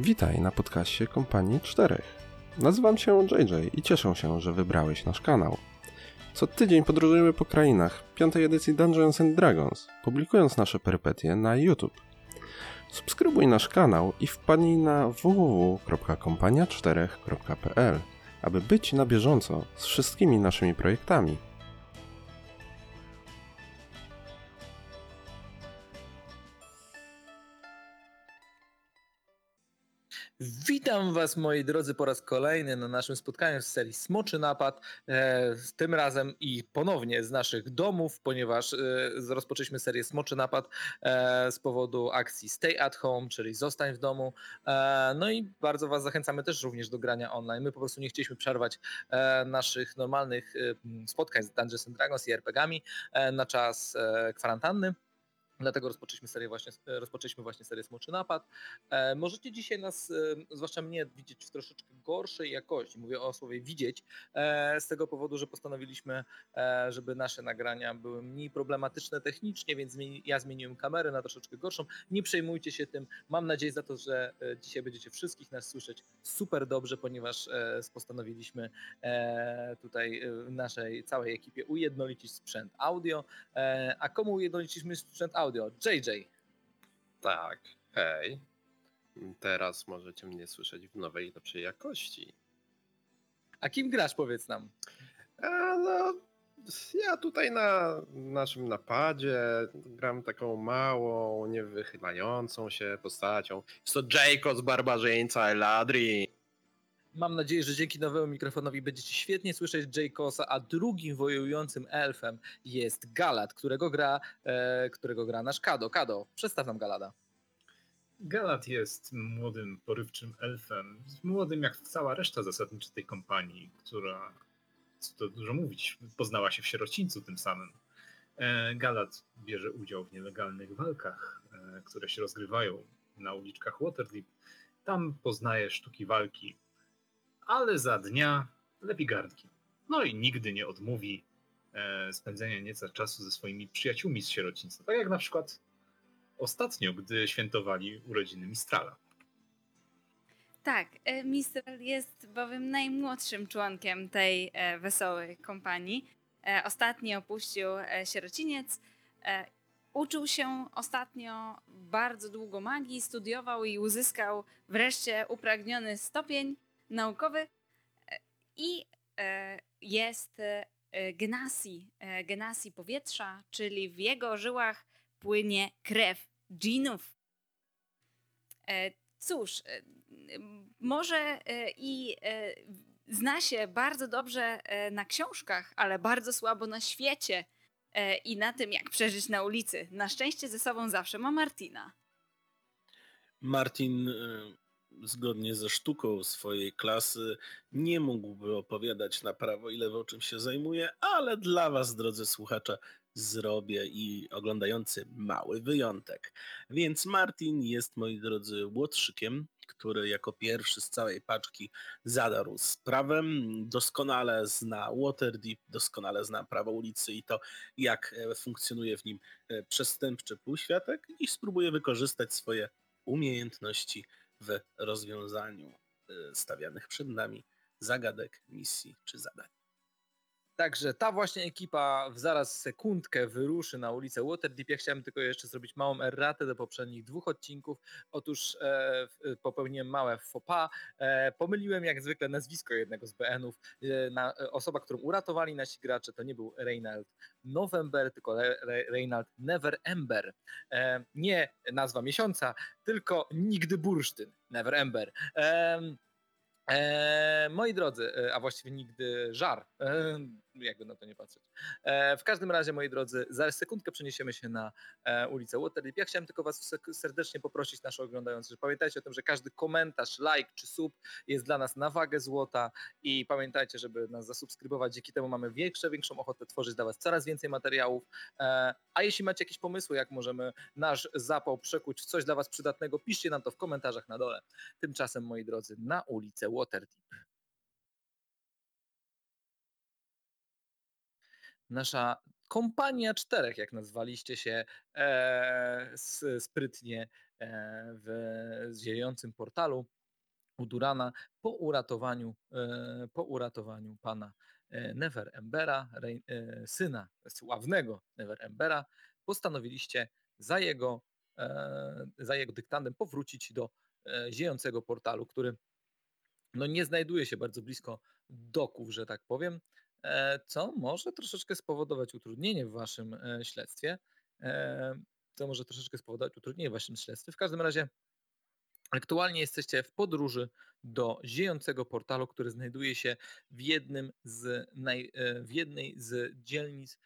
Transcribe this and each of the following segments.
Witaj na podcaście Kompanii Czterech. Nazywam się JJ i cieszę się, że wybrałeś nasz kanał. Co tydzień podróżujemy po krainach piątej edycji Dungeons and Dragons, publikując nasze perypetie na YouTube. Subskrybuj nasz kanał i wpadnij na www.kompania4.pl, aby być na bieżąco z wszystkimi naszymi projektami. Witam Was, moi drodzy, po raz kolejny na naszym spotkaniu z serii Smoczy Napad. E, tym razem i ponownie z naszych domów, ponieważ e, rozpoczęliśmy serię Smoczy Napad e, z powodu akcji Stay at Home, czyli zostań w domu. E, no i bardzo Was zachęcamy też również do grania online. My po prostu nie chcieliśmy przerwać e, naszych normalnych e, spotkań z Dungeons Dragons i RPGami na czas kwarantanny. Dlatego rozpoczęliśmy serię właśnie, e, rozpoczęliśmy właśnie serię Smoczy Napad. E, możecie dzisiaj nas, e, zwłaszcza mnie, widzieć w troszeczkę gorszej jakości. Mówię o słowie widzieć, e, z tego powodu, że postanowiliśmy, e, żeby nasze nagrania były mniej problematyczne technicznie, więc zmieni, ja zmieniłem kamerę na troszeczkę gorszą. Nie przejmujcie się tym. Mam nadzieję za to, że e, dzisiaj będziecie wszystkich nas słyszeć super dobrze, ponieważ postanowiliśmy tutaj w naszej całej ekipie ujednolicić sprzęt audio. A komu ujednoliciliśmy sprzęt audio? Audio. JJ. Tak, hej. Teraz możecie mnie słyszeć w nowej, lepszej jakości. A kim grasz, powiedz nam? A, no, ja tutaj na naszym napadzie gram taką małą, niewychylającą się postacią. Jest to Jacob z Barbarzyńca Eladri. Mam nadzieję, że dzięki nowemu mikrofonowi będziecie świetnie słyszeć Jaykosa, a drugim wojującym elfem jest Galad, którego gra, e, którego gra nasz Kado. Kado, przedstaw nam Galada. Galad jest młodym, porywczym elfem. Młodym jak cała reszta zasadnicza tej kompanii, która, co to dużo mówić, poznała się w sierocińcu tym samym. E, Galad bierze udział w nielegalnych walkach, e, które się rozgrywają na uliczkach Waterdeep. Tam poznaje sztuki walki, ale za dnia lepi gardki. No i nigdy nie odmówi e, spędzenia nieco czasu ze swoimi przyjaciółmi z sierocińca. Tak jak na przykład ostatnio, gdy świętowali urodziny Mistrala. Tak, e, Mistral jest bowiem najmłodszym członkiem tej e, wesołej kompanii. E, ostatnio opuścił sierociniec. Uczył się ostatnio bardzo długo magii, studiował i uzyskał wreszcie upragniony stopień naukowy e, i e, jest e, genasi, genasi powietrza, czyli w jego żyłach płynie krew dżinów. Cóż, może i zna się bardzo dobrze na książkach, ale bardzo słabo na świecie i na tym, jak przeżyć na ulicy. Na szczęście ze sobą zawsze ma Martina. Martin zgodnie ze sztuką swojej klasy nie mógłby opowiadać na prawo i lewo, czym się zajmuje, ale dla Was, drodzy słuchacze, zrobię i oglądający mały wyjątek. Więc Martin jest, moi drodzy, łotrzykiem, który jako pierwszy z całej paczki zadarł sprawę. Doskonale zna Waterdeep, doskonale zna prawo ulicy i to, jak e, funkcjonuje w nim e, przestępczy półświatek i spróbuje wykorzystać swoje umiejętności w rozwiązaniu y, stawianych przed nami zagadek, misji czy zadań. Także ta właśnie ekipa w zaraz sekundkę wyruszy na ulicę Waterdeep. Ja chciałem tylko jeszcze zrobić małą erratę do poprzednich dwóch odcinków. Otóż e, popełniłem małe faux pas. E, pomyliłem jak zwykle nazwisko jednego z BN-ów. E, na, e, osoba, którą uratowali nasi gracze, to nie był Reynald November, tylko Re, Re, Reynald Never Ember. E, nie nazwa miesiąca, tylko nigdy bursztyn. Never Ember. E, moi drodzy, e, a właściwie nigdy żar, e, jakby na to nie patrzeć. E, w każdym razie, moi drodzy, za sekundkę przeniesiemy się na e, ulicę Waterdeep. Ja chciałem tylko Was serdecznie poprosić, naszych oglądających, że pamiętajcie o tym, że każdy komentarz, like czy sub jest dla nas na wagę złota i pamiętajcie, żeby nas zasubskrybować. Dzięki temu mamy większą, większą ochotę tworzyć dla Was coraz więcej materiałów. E, a jeśli macie jakieś pomysły, jak możemy nasz zapał przekuć w coś dla Was przydatnego, piszcie nam to w komentarzach na dole. Tymczasem, moi drodzy, na ulicę Waterdeep. Nasza kompania czterech, jak nazwaliście się e, sprytnie e, w ziejącym portalu u Durana po uratowaniu, e, po uratowaniu pana e, Never Embera, e, syna sławnego Never Embera, postanowiliście za jego, e, za jego dyktantem powrócić do ziejącego portalu, który no nie znajduje się bardzo blisko doków, że tak powiem, co może troszeczkę spowodować utrudnienie w waszym e, śledztwie. E, To może troszeczkę spowodować utrudnienie w waszym śledztwie. W każdym razie aktualnie jesteście w podróży do ziejącego portalu, który znajduje się w jednym z naj, e, w jednej z dzielnic,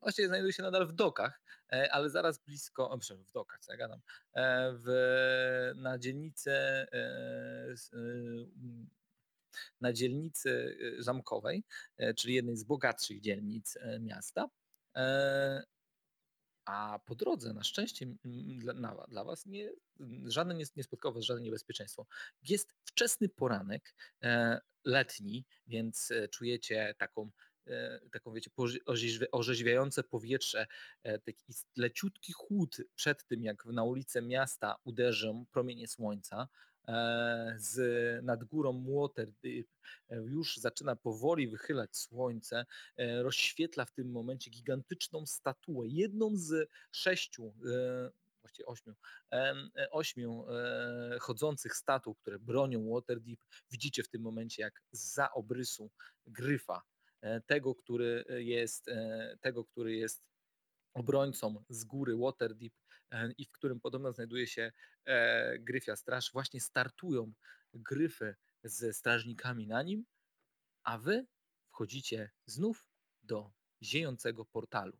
właściwie znajduje się nadal w dokach, e, ale zaraz blisko, o, przepraszam, w dokach, co ja gadam, e, w, na dzielnicy e, e, na dzielnicy e, zamkowej, e, czyli jednej z bogatszych dzielnic e, miasta. E, A po drodze, na szczęście dla, dla Was, nie, żadne nie, nie spotkało Was żadne niebezpieczeństwo. Jest wczesny poranek, e, letni, więc e, czujecie taką, taką wiecie, orzeźwiające powietrze, taki leciutki chłód przed tym, jak na ulicę miasta uderzą promienie słońca. E, Z nad górą Waterdeep e, już zaczyna powoli wychylać słońce, e, rozświetla w tym momencie gigantyczną statuę, jedną z sześciu, właściwie ośmiu, ośmiu chodzących statuł, które bronią Waterdeep. Widzicie w tym momencie, jak za obrysu gryfa, tego, który jest, tego, który jest obrońcą z góry Waterdeep i w którym podobno znajduje się e, Gryfia Straż, właśnie startują gryfy ze strażnikami na nim, a wy wchodzicie znów do ziejącego portalu.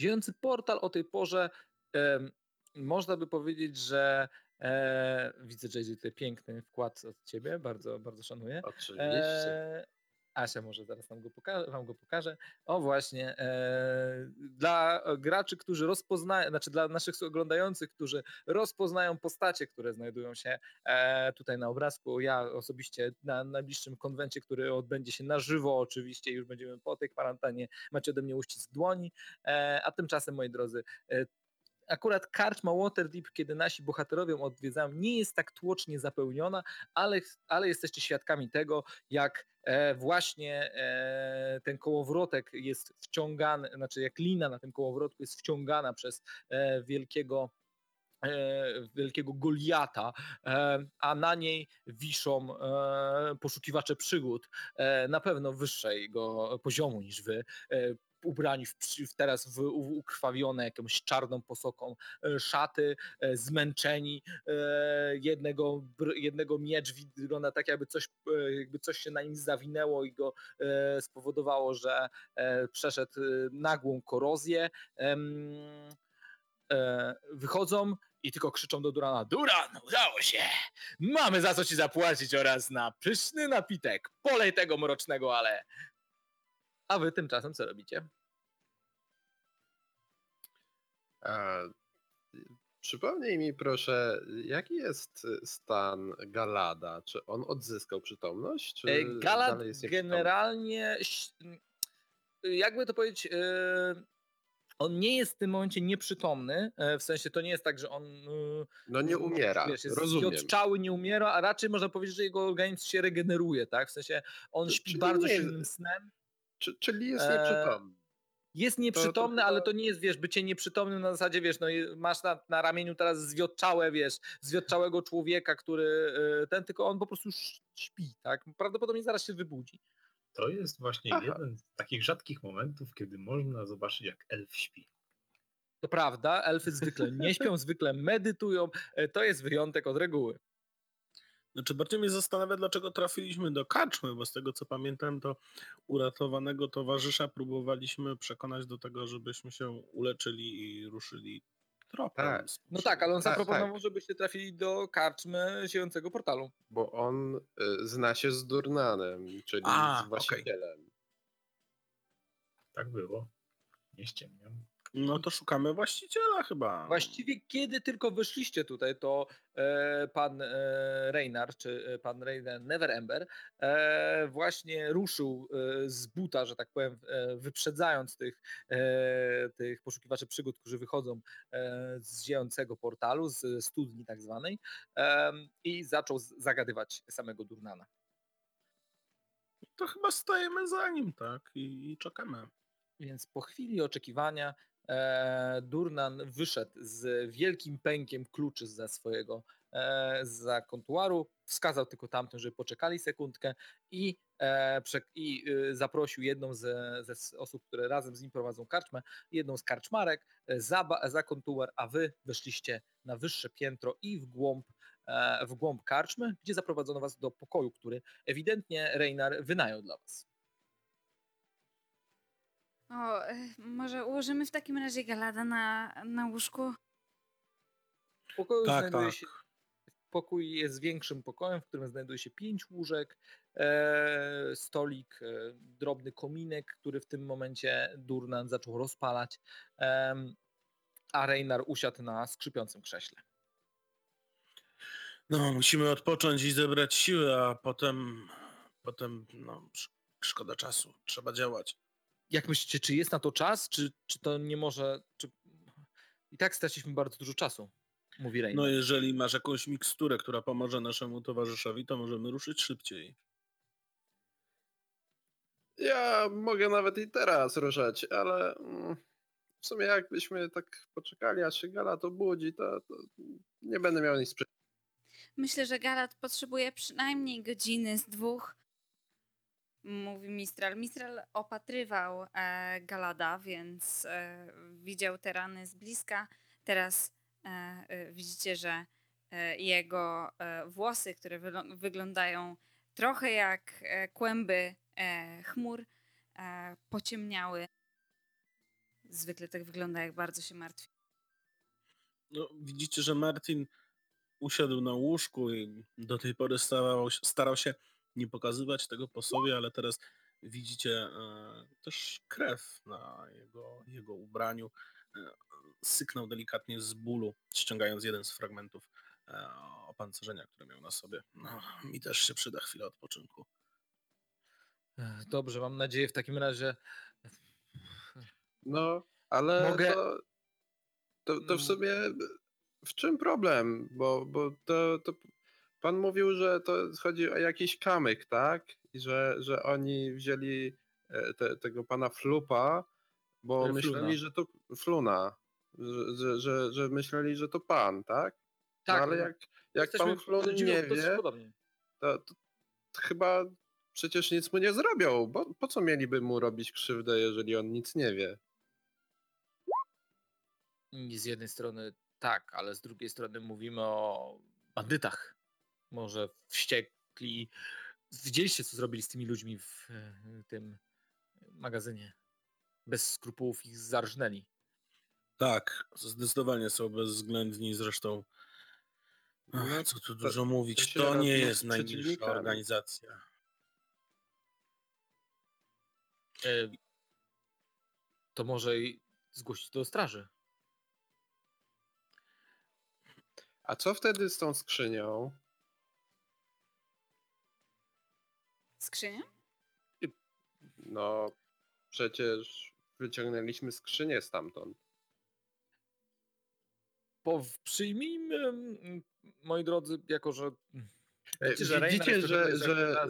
Ziejący portal o tej porze em, można by powiedzieć, że e, widzę, JJ, tutaj piękny wkład od ciebie, bardzo, bardzo szanuję. Oczywiście. E, Asia może zaraz nam go poka- wam go pokaże. O właśnie, e, dla graczy, którzy rozpoznają, znaczy dla naszych oglądających, którzy rozpoznają postacie, które znajdują się e, tutaj na obrazku. Ja osobiście na najbliższym konwencie, który odbędzie się na żywo oczywiście, już będziemy po tej kwarantannie, macie ode mnie uścisk dłoni, e, a tymczasem moi drodzy, e, akurat karczma Waterdeep, kiedy nasi bohaterowie ją odwiedzają, nie jest tak tłocznie zapełniona, ale, ale jesteście świadkami tego, jak właśnie e, ten kołowrotek jest wciągany, znaczy jak lina na tym kołowrotku jest wciągana przez e, wielkiego e, wielkiego Goliata, e, a na niej wiszą e, poszukiwacze przygód e, na pewno wyższego poziomu niż wy, e, ubrani w, w teraz w, u- ukrwawione jakąś czarną posoką e, szaty, e, zmęczeni, e, jednego, jednego miecz wygląda tak jakby coś, jakby coś się na nim zawinęło i go spowodowało, że przeszedł nagłą korozję. Wychodzą i tylko krzyczą do Durana: Duran, udało się! Mamy za co ci zapłacić oraz na pyszny napitek. Polej tego mrocznego, ale. A wy tymczasem co robicie? A, y, przypomnij mi proszę, jaki jest y, stan Galada? Czy on odzyskał przytomność? Czy E, Galad dalej jest nieprzytomny? generalnie, ś- jakby to powiedzieć, e, on nie jest w tym momencie nieprzytomny, e, w sensie to nie jest tak, że on e, No nie umiera, wiesz, jest rozumiem. zwiotczały, nie umiera, a raczej można powiedzieć, że jego organizm się regeneruje, tak? W sensie on śpi czyli bardzo silnym snem, Czy, czyli jest E, nieprzytomny. jest nieprzytomny, chyba- ale to nie jest, wiesz, bycie nieprzytomnym na zasadzie, wiesz, no masz na, na ramieniu teraz zwiotczałe, wiesz, zwiotczałego człowieka, który e, ten, tylko on po prostu śpi, tak? Prawdopodobnie zaraz się wybudzi. To jest właśnie Aha. jeden z takich rzadkich momentów, kiedy można zobaczyć, jak elf śpi. To prawda, elfy zwykle nie śpią, zwykle medytują, e, to jest wyjątek od reguły. Znaczy bardziej mnie zastanawia, dlaczego trafiliśmy do karczmy, bo z tego co pamiętam, to uratowanego towarzysza próbowaliśmy przekonać do tego, żebyśmy się uleczyli i ruszyli tropem. Tak. No tak, ale on Tak, zaproponował, tak. żebyście trafili do karczmy ziejącego portalu. Bo on y, zna się z Durnanem, czyli A, z właścicielem. Tak było. Nie ściemniam. No to szukamy właściciela chyba. Właściwie kiedy tylko wyszliście tutaj, to e, pan e, Reynard, czy e, pan Reynard Neverember e, właśnie ruszył e, z buta, że tak powiem, e, wyprzedzając tych, tych poszukiwaczy przygód, którzy wychodzą z ziejącego portalu, z studni tak zwanej i zaczął zagadywać samego Durnana. To chyba stajemy za nim, tak? I, i czekamy. Więc po chwili oczekiwania Durnan wyszedł z wielkim pękiem kluczy za swojego e, za kontuaru, wskazał tylko tamtym, żeby poczekali sekundkę i, e, i zaprosił jedną ze, ze osób, które razem z nim prowadzą karczmę, jedną z karczmarek e, za, za kontuar, a wy weszliście na wyższe piętro i w głąb, e, w głąb karczmy, gdzie zaprowadzono was do pokoju, który ewidentnie Reinar wynajął dla was. O, e, może ułożymy w takim razie Galada na, na łóżku? W pokoju Tak, znajduje tak. się pokój jest większym pokojem, w którym znajduje się pięć łóżek, e, stolik, e, drobny kominek, który w tym momencie Durnan zaczął rozpalać, em, a Reinar usiadł na skrzypiącym krześle. No, musimy odpocząć i zebrać siły, a potem, potem, no, sz- szkoda czasu. Trzeba działać. Jak myślicie, czy jest na to czas, czy, czy to nie może... Czy... I tak straciliśmy bardzo dużo czasu, mówi Reinar. No, jeżeli masz jakąś miksturę, która pomoże naszemu towarzyszowi, to możemy ruszyć szybciej. Ja mogę nawet i teraz ruszać, ale mm, w sumie jakbyśmy tak poczekali, aż się Gala to budzi, to, to nie będę miał nic przeciwko. Myślę, że Galad potrzebuje przynajmniej godziny z dwóch. Mówi Mistral. Mistral opatrywał e, Galada, więc e, widział te rany z bliska. Teraz e, widzicie, że jego włosy, które wyglądają trochę jak kłęby chmur, pociemniały. Zwykle tak wygląda, jak bardzo się martwi. No, widzicie, że Martin usiadł na łóżku i do tej pory starał, starał się nie pokazywać tego po sobie, ale teraz widzicie e, też krew na jego, jego ubraniu. E, syknął delikatnie z bólu, ściągając jeden z fragmentów e, opancerzenia, które miał na sobie. No, mi też się przyda chwila odpoczynku. Dobrze, mam nadzieję w takim razie... No, ale Mogę- to, to, to Mm. w sumie w czym problem? Bo, bo to, to pan mówił, że to chodzi o jakiś kamyk, tak? I że, że oni wzięli e, te, tego pana Flupa, bo E, myśleli, Fluna. że to Fluna, że, że, że, że myśleli, że to pan, tak? No, ale jak, jak pan Flun nie wie, to, to, to chyba przecież nic mu nie zrobią, bo po co mieliby mu robić krzywdę, jeżeli on nic nie wie? Z jednej strony tak, ale z drugiej strony mówimy o bandytach. Może wściekli. Widzieliście, co zrobili z tymi ludźmi w e, tym magazynie. Bez skrupułów ich zarżnęli. Tak, zdecydowanie są bezwzględni, zresztą No, ach, co tu dużo mówić, się to robi nie jest najniższa przeciwnikami. organizacja. E, To może i zgłosić to do straży. A co wtedy z tą skrzynią? Skrzynia? No, przecież wyciągnęliśmy skrzynię stamtąd. Po, przyjmijmy, mm, moi drodzy, jako że. E, Widzicie, że Reina jest że, że,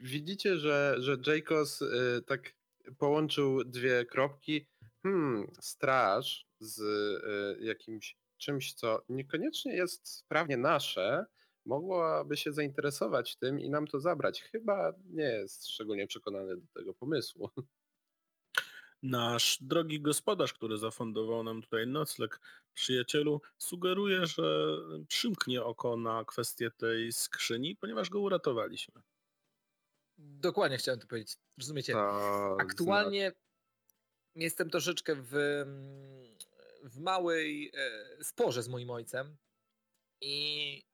widzicie, że, że Jacobs e, tak połączył dwie kropki. Hmm, straż z e, jakimś czymś, co niekoniecznie jest sprawnie nasze, mogłaby się zainteresować tym i nam to zabrać. Chyba nie jest szczególnie przekonany do tego pomysłu. Nasz drogi gospodarz, który zafundował nam tutaj nocleg, przyjacielu, sugeruje, że przymknie oko na kwestię tej skrzyni, ponieważ go uratowaliśmy. Dokładnie chciałem to powiedzieć. Rozumiecie? To Aktualnie jestem troszeczkę w, w małej e, sporze z moim ojcem i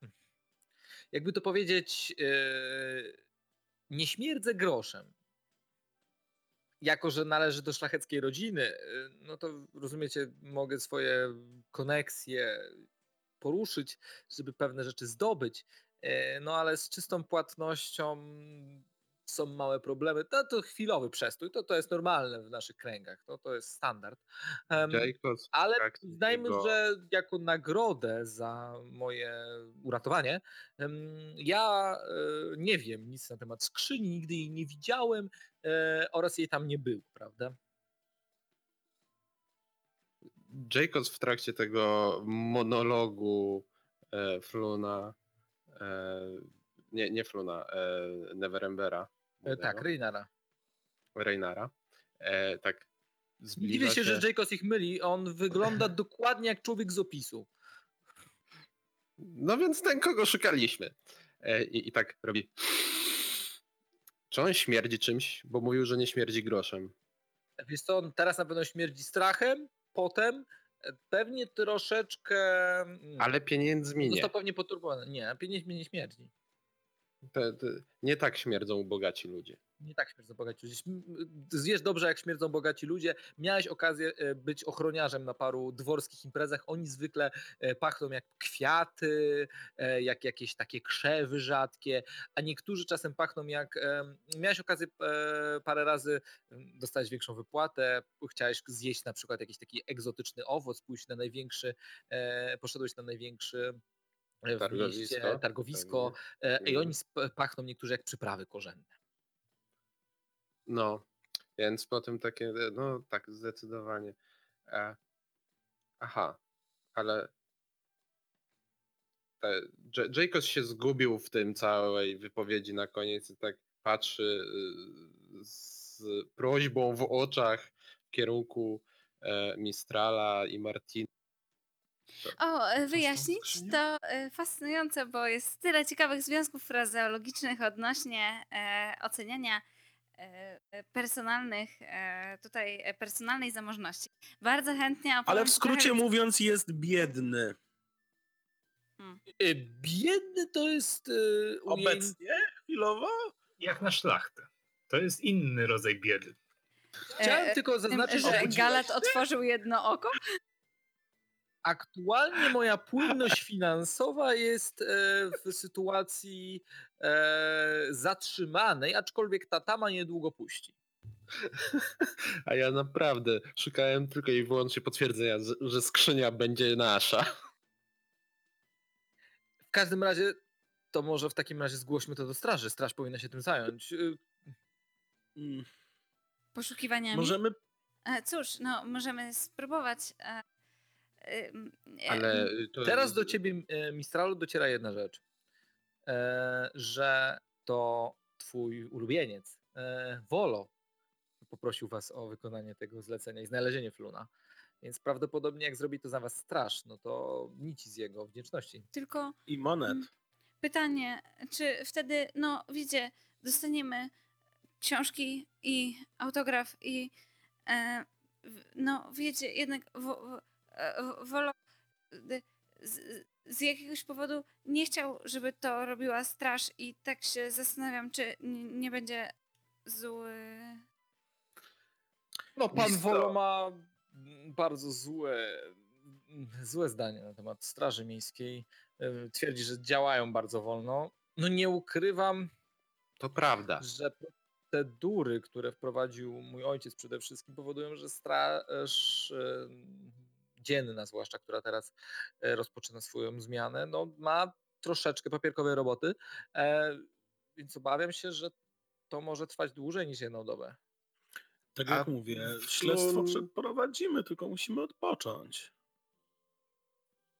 jakby to powiedzieć, e, nie śmierdzę groszem, jako że należy do szlacheckiej rodziny, y, no to rozumiecie, mogę swoje koneksje poruszyć, żeby pewne rzeczy zdobyć. E, No ale z czystą płatnością są małe problemy. To, to chwilowy przestój, to, to jest normalne w naszych kręgach, to, to jest standard. Jacobs, ale tak, znajmy, jego- że jako nagrodę za moje uratowanie, em, ja e, nie wiem nic na temat skrzyni, nigdy jej nie widziałem e, oraz jej tam nie było, prawda? Jacobs w trakcie tego monologu e, Fluna, e, nie, nie Fluna, e, Neverembera, E, tak, młodego, Reinara. Reinara, e, tak dziwię się, że Jacobs ich myli, on wygląda dokładnie jak człowiek z opisu. No więc ten, kogo szukaliśmy. E, i, I tak robi. Czy on śmierdzi czymś? Bo mówił, że nie śmierdzi groszem. Wiesz co, on teraz na pewno śmierdzi strachem, potem pewnie troszeczkę... mm, Ale pieniędzmi nie. Został pewnie poturbowany. Nie, pieniędźmi nie śmierdzi. Te, te, nie tak śmierdzą bogaci ludzie. Nie tak śmierdzą bogaci ludzie. Wiesz dobrze, jak śmierdzą bogaci ludzie. Miałeś okazję e, być ochroniarzem na paru dworskich imprezach. Oni zwykle e, pachną jak kwiaty, e, jak jakieś takie krzewy rzadkie, a niektórzy czasem pachną jak... Miałeś okazję parę razy dostać większą wypłatę, chciałeś zjeść na przykład jakiś taki egzotyczny owoc, pójść na największy, poszedłeś na największy w Targowisko, mieście, targowisko e, i Mhm. oni pachną niektórzy jak przyprawy korzenne. No, więc potem takie, no tak, zdecydowanie. E, aha, ale te, Jacobs się zgubił w tym całej wypowiedzi na koniec i tak patrzy z prośbą w oczach w kierunku e, Mistrala i Martina. O, e, wyjaśnić to e, fascynujące, bo jest tyle ciekawych związków frazeologicznych odnośnie e, oceniania e, personalnych, e, tutaj personalnej zamożności. Bardzo chętnie opowiem Ale w ci skrócie trochę mówiąc jest biedny. E, Biedny to jest. e, ujęcie- Obecnie? Chwilowo? Jak na szlachtę. To jest inny rodzaj biedy. Chciałem e, tylko tym, zaznaczyć, że że Galat otworzył jedno oko. Aktualnie moja płynność finansowa jest e, w sytuacji e, zatrzymanej, aczkolwiek ta tama niedługo puści. A ja naprawdę szukałem tylko i wyłącznie potwierdzenia, że, skrzynia będzie nasza. W każdym razie, to może w takim razie zgłośmy to do straży. Straż powinna się tym zająć. E, Mm, Poszukiwaniami. Możemy E, Cóż, no możemy spróbować. E, Ale to Teraz do ciebie, e, Mistralu, dociera jedna rzecz. E, że to twój ulubieniec, Volo, poprosił was o wykonanie tego zlecenia i znalezienie Fluna. Więc prawdopodobnie jak zrobi to za was straż, no to nic z jego wdzięczności. Tylko i monet. Pytanie, czy wtedy, no wiecie, dostaniemy książki i autograf i e, no wiecie, jednak wo, wo, e, wo- Wolo d- z, z jakiegoś powodu nie chciał, żeby to robiła straż i tak się zastanawiam, czy nie, będzie zły. No pan Volo ma bardzo złe, złe zdanie na temat Straży Miejskiej. E, Twierdzi, że działają bardzo wolno. No nie ukrywam, To prawda. że procedury, które wprowadził mój ojciec przede wszystkim, powodują, że straż e, dzienna, zwłaszcza, która teraz e, rozpoczyna swoją zmianę, no, ma troszeczkę papierkowej roboty, e, więc obawiam się, że to może trwać dłużej niż jedną dobę. Tak A jak mówię, w- śledztwo przeprowadzimy, tylko musimy odpocząć.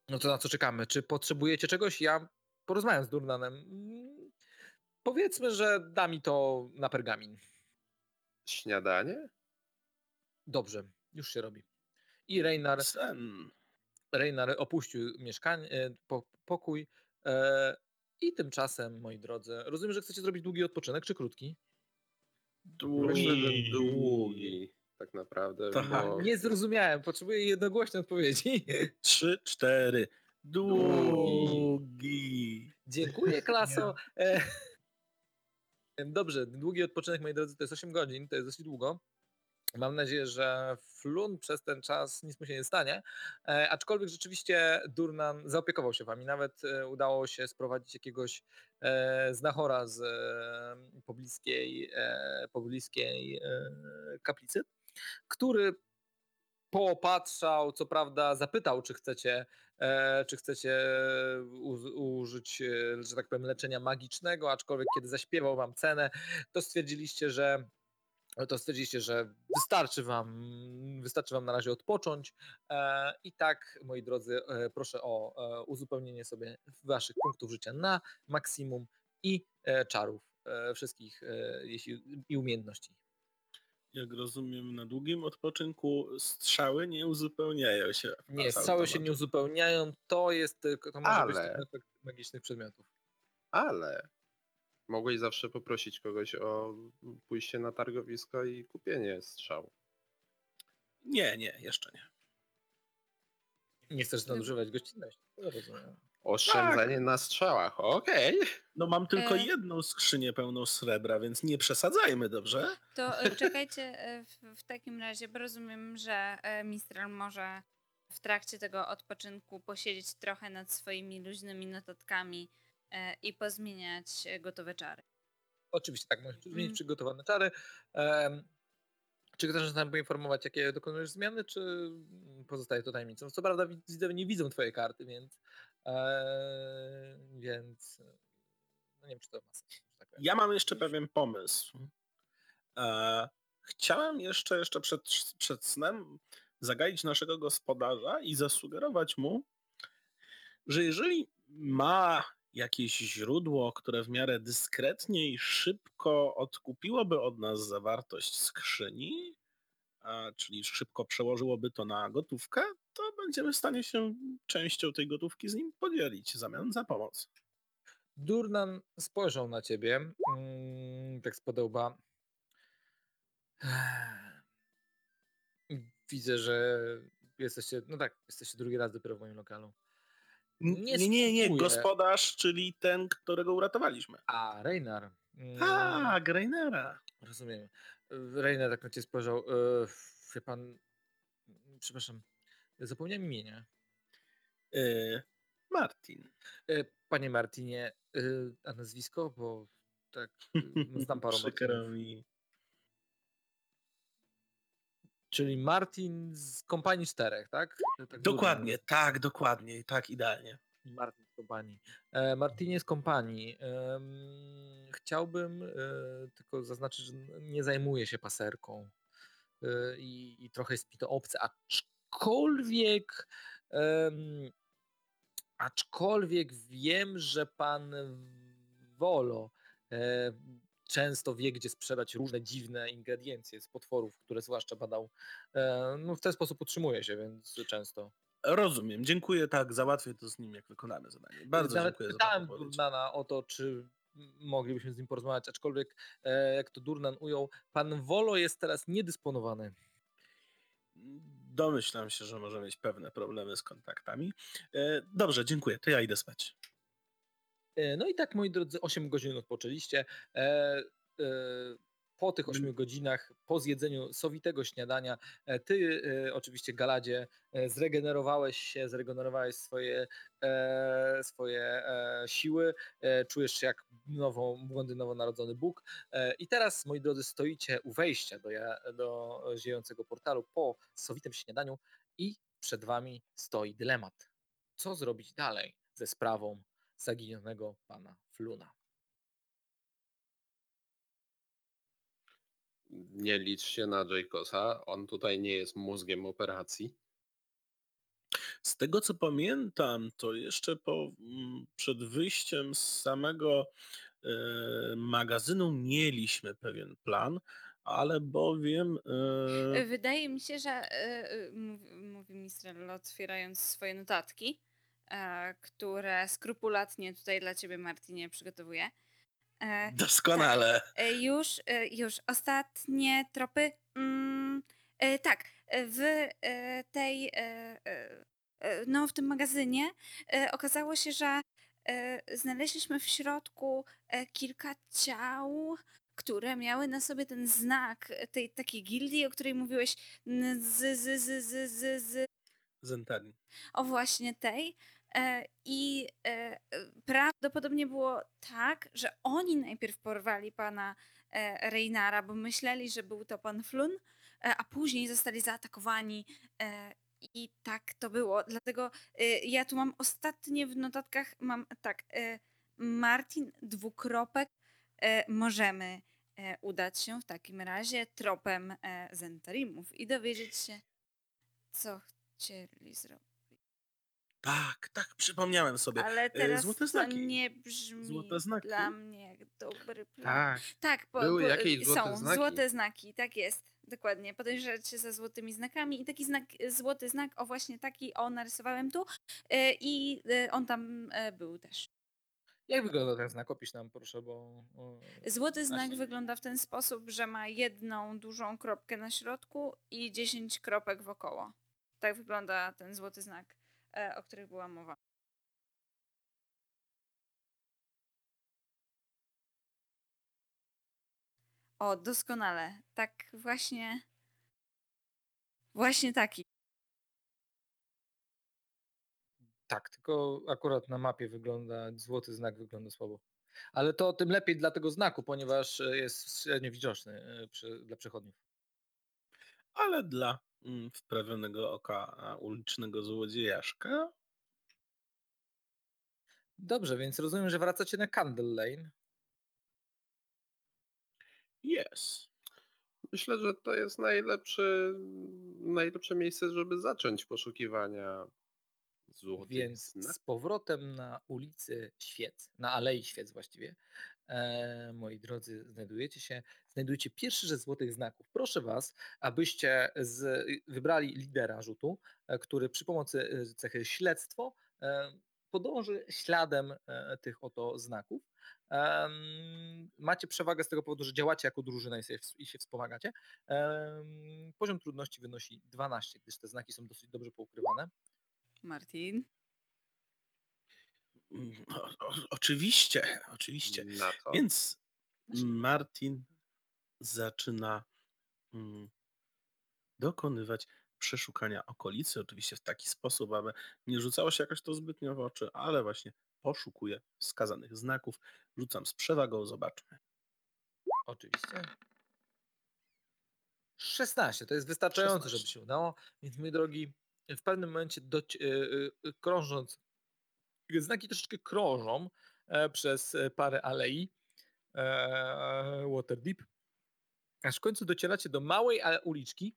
No to na co czekamy? Czy potrzebujecie czegoś? Ja porozmawiam z Durnanem. Powiedzmy, że da mi to na pergamin. Śniadanie? Dobrze, już się robi. I Reinar Sen. Reinar opuścił mieszkanie, e, po, pokój e, i tymczasem, moi drodzy, rozumiem, że chcecie zrobić długi odpoczynek, czy krótki? Myślę, że Długi. długi tak naprawdę. Tak. bo... Nie zrozumiałem, potrzebuję jednogłośnej odpowiedzi. Trzy, cztery. Długi. Dziękuję, klaso. E, Dobrze, długi odpoczynek, moi drodzy, to jest 8 godzin, to jest dosyć długo. Mam nadzieję, że Flun przez ten czas nic mu się nie stanie, e, aczkolwiek rzeczywiście Durnan zaopiekował się wami. Nawet e, udało się sprowadzić jakiegoś e, znachora z e, pobliskiej, e, pobliskiej e, kaplicy, który poopatrzał, co prawda zapytał, czy chcecie, czy chcecie użyć, że tak powiem, leczenia magicznego, aczkolwiek kiedy zaśpiewał wam cenę, to stwierdziliście, że to stwierdziliście, że wystarczy wam, wystarczy wam na razie odpocząć. E, I tak, moi drodzy, e, proszę o e, uzupełnienie sobie waszych punktów życia na maksimum i czarów wszystkich jeśli, i umiejętności. Jak rozumiem, na długim odpoczynku strzały nie uzupełniają się. Nie, strzały się nie uzupełniają, to jest tylko, to może być Ale- tylko efekt magicznych przedmiotów. Ale mogłeś zawsze poprosić kogoś o pójście na targowisko i kupienie strzał. Nie, nie, jeszcze nie. Nie chcesz nadużywać gościnności. To rozumiem. Oszczędzenie na strzałach, okej. No mam tylko E. jedną skrzynię pełną srebra, więc nie przesadzajmy, dobrze? To e, czekajcie e, w, w takim razie, bo rozumiem, że e, Mistral może w trakcie tego odpoczynku posiedzieć trochę nad swoimi luźnymi notatkami i pozmieniać e, gotowe czary. Oczywiście tak, możesz zmienić Mm. przygotowane czary. Em, czy chcesz nas tam poinformować, jakie dokonujesz zmiany, czy pozostaje to tajemnicą? Co prawda wid- widzowie nie widzą twojej karty, więc e, więc no nie wiem, czy to ma sens. Tak. Ja mam jeszcze pewien pomysł. E, chciałem jeszcze, jeszcze przed, przed snem zagaić naszego gospodarza i zasugerować mu, że jeżeli ma jakieś źródło, które w miarę dyskretnie i szybko odkupiłoby od nas zawartość skrzyni, a, czyli szybko przełożyłoby to na gotówkę, to będziemy w stanie się częścią tej gotówki z nim podzielić w zamian za pomoc. Durnan spojrzał na ciebie, mm, tak z podełba. Widzę, że jesteście, no tak, jesteście drugi raz dopiero w moim lokalu. Nie Nie, nie, nie, gospodarz, czyli ten, którego uratowaliśmy. A, Reinar. mm, Tak, Reinera. Rozumiem. Reiner tak na ciebie spojrzał. e, Wie pan, przepraszam, zapomniałem imienia. Y, Martin. E, Panie Martinie, e, a nazwisko? Bo tak, e, znam paru Przykro mi. Czyli Martin z kompanii czterech, tak? tak Dokładnie, dobrze tak, dokładnie, tak, idealnie. Martin z kompanii. E, Martinie z kompanii. Em, chciałbym e, tylko zaznaczyć, że nie zajmuję się paserką e, i, i trochę jest mi to obce, aczkolwiek aczkolwiek wiem, że pan Wolo e, często wie, gdzie sprzedać różne dziwne ingrediencje z potworów, które zwłaszcza badał. E, no w ten sposób utrzymuje się, więc często. Rozumiem, dziękuję, tak, załatwię to z nim, jak wykonamy zadanie. Bardzo Nawet dziękuję za pytałem podpowiedź. Durnana o to, czy moglibyśmy z nim porozmawiać, aczkolwiek e, jak to Durnan ujął, pan Wolo jest teraz niedysponowany. Domyślam się, że może mieć pewne problemy z kontaktami. E, Dobrze, dziękuję, to ja idę spać. E, No i tak, moi drodzy, 8 godzin odpoczęliście. E, e, Po tych 8 godzinach, po zjedzeniu sowitego śniadania, ty oczywiście, Galadzie, zregenerowałeś się, zregenerowałeś swoje, swoje siły, czujesz się jak nowo, młody, nowonarodzony Bóg. I teraz, moi drodzy, stoicie u wejścia do, do ziejącego portalu po sowitym śniadaniu i przed wami stoi dylemat. Co zrobić dalej ze sprawą zaginionego pana Fluna. Nie licz się na Jaykosa, on tutaj nie jest mózgiem operacji. Z tego co pamiętam, to jeszcze po, mm, przed wyjściem z samego e, magazynu mieliśmy pewien plan, ale bowiem. E, Wydaje mi się, że e, mówi, mówi Mistral, otwierając swoje notatki, które skrupulatnie tutaj dla ciebie, Martinie, przygotowuję. E, doskonale. E, Już, e, już ostatnie tropy. Mm, e, tak, e, w e, tej, e, e, e, no w tym magazynie e, okazało się, że e, znaleźliśmy w środku e, kilka ciał, które miały na sobie ten znak tej takiej gildii, o której mówiłeś, z, z, z, z, z, z, Zentari. o właśnie tej. E, I e, e, prawdopodobnie było tak, że oni najpierw porwali pana Reinara, bo myśleli, że był to pan Flun, a później zostali zaatakowani. I tak to było. Dlatego ja tu mam ostatnie w notatkach, mam tak, Martin dwukropek, możemy udać się w takim razie tropem Zentarimów i dowiedzieć się, co chcieli zrobić. Tak, tak, przypomniałem sobie. Ale teraz złote to znaki. nie brzmi dla mnie jak dobry plan. Tak. Tak, po, Były po, jakieś złote są znaki? złote znaki, tak jest. Dokładnie, podejrzewać się za złotymi znakami i taki znak, złoty znak, o właśnie taki, o narysowałem tu e, i e, on tam e, był też. Jak wygląda ten znak? Opisz nam proszę, bo... Złoty znak wygląda w ten sposób, że ma jedną dużą kropkę na środku i 10 kropek wokoło. Tak wygląda ten złoty znak, e, o których była mowa. O, doskonale. Tak właśnie. Właśnie taki. Tak, tylko akurat na mapie wygląda, złoty znak wygląda słabo. Ale to tym lepiej dla tego znaku, ponieważ e, jest średnio widoczny e, przy, dla przechodniów. Ale dla wprawionego oka ulicznego złodziejaszka Dobrze, więc rozumiem, że wracacie na Candle Lane. jest. Myślę, że to jest najlepszy, najlepsze miejsce, żeby zacząć poszukiwania złotych Więc z powrotem na ulicy Świec, na Alei Świec właściwie, moi drodzy, znajdujecie się, znajdujecie pierwszy ze złotych znaków. Proszę Was, abyście z, wybrali lidera rzutu, e, który przy pomocy e, cechy śledztwo e, podąży śladem e, tych oto znaków. Macie przewagę z tego powodu, że działacie jako drużyna i, się wspomagacie. Poziom trudności wynosi 12, gdyż te znaki są dosyć dobrze poukrywane. Martin. Mm, O, o, oczywiście, oczywiście. Więc Martin zaczyna mm, dokonywać przeszukania okolicy, oczywiście w taki sposób, aby nie rzucało się jakoś to zbytnio w oczy, ale właśnie poszukuje wskazanych znaków. Rzucam z przewagą, zobaczmy. Oczywiście. 16, to jest wystarczające, 16. żeby się udało. Więc mój drogi, w pewnym momencie doci- y, y, krążąc, znaki troszeczkę krążą e, przez e, parę alei e, Waterdeep, aż w końcu docieracie do małej uliczki,